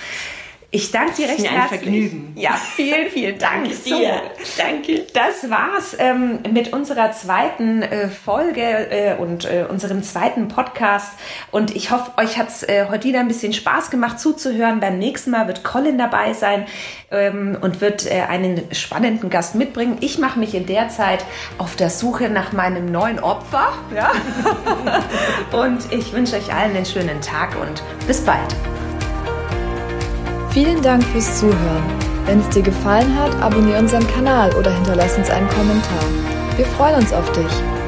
Ich danke dir recht herzlich. Vergnügen. Ja, vielen, vielen [LAUGHS] Dank. Danke dir. So, Danke. Das war's ähm, mit unserer zweiten äh, Folge äh, und äh, unserem zweiten Podcast. Und ich hoffe, euch hat's äh, heute wieder ein bisschen Spaß gemacht zuzuhören. Beim nächsten Mal wird Colin dabei sein ähm, und wird äh, einen spannenden Gast mitbringen. Ich mache mich in der Zeit auf der Suche nach meinem neuen Opfer. Ja? [LAUGHS] und ich wünsche euch allen einen schönen Tag und bis bald. Vielen Dank fürs Zuhören. Wenn es dir gefallen hat, abonniere unseren Kanal oder hinterlass uns einen Kommentar. Wir freuen uns auf dich.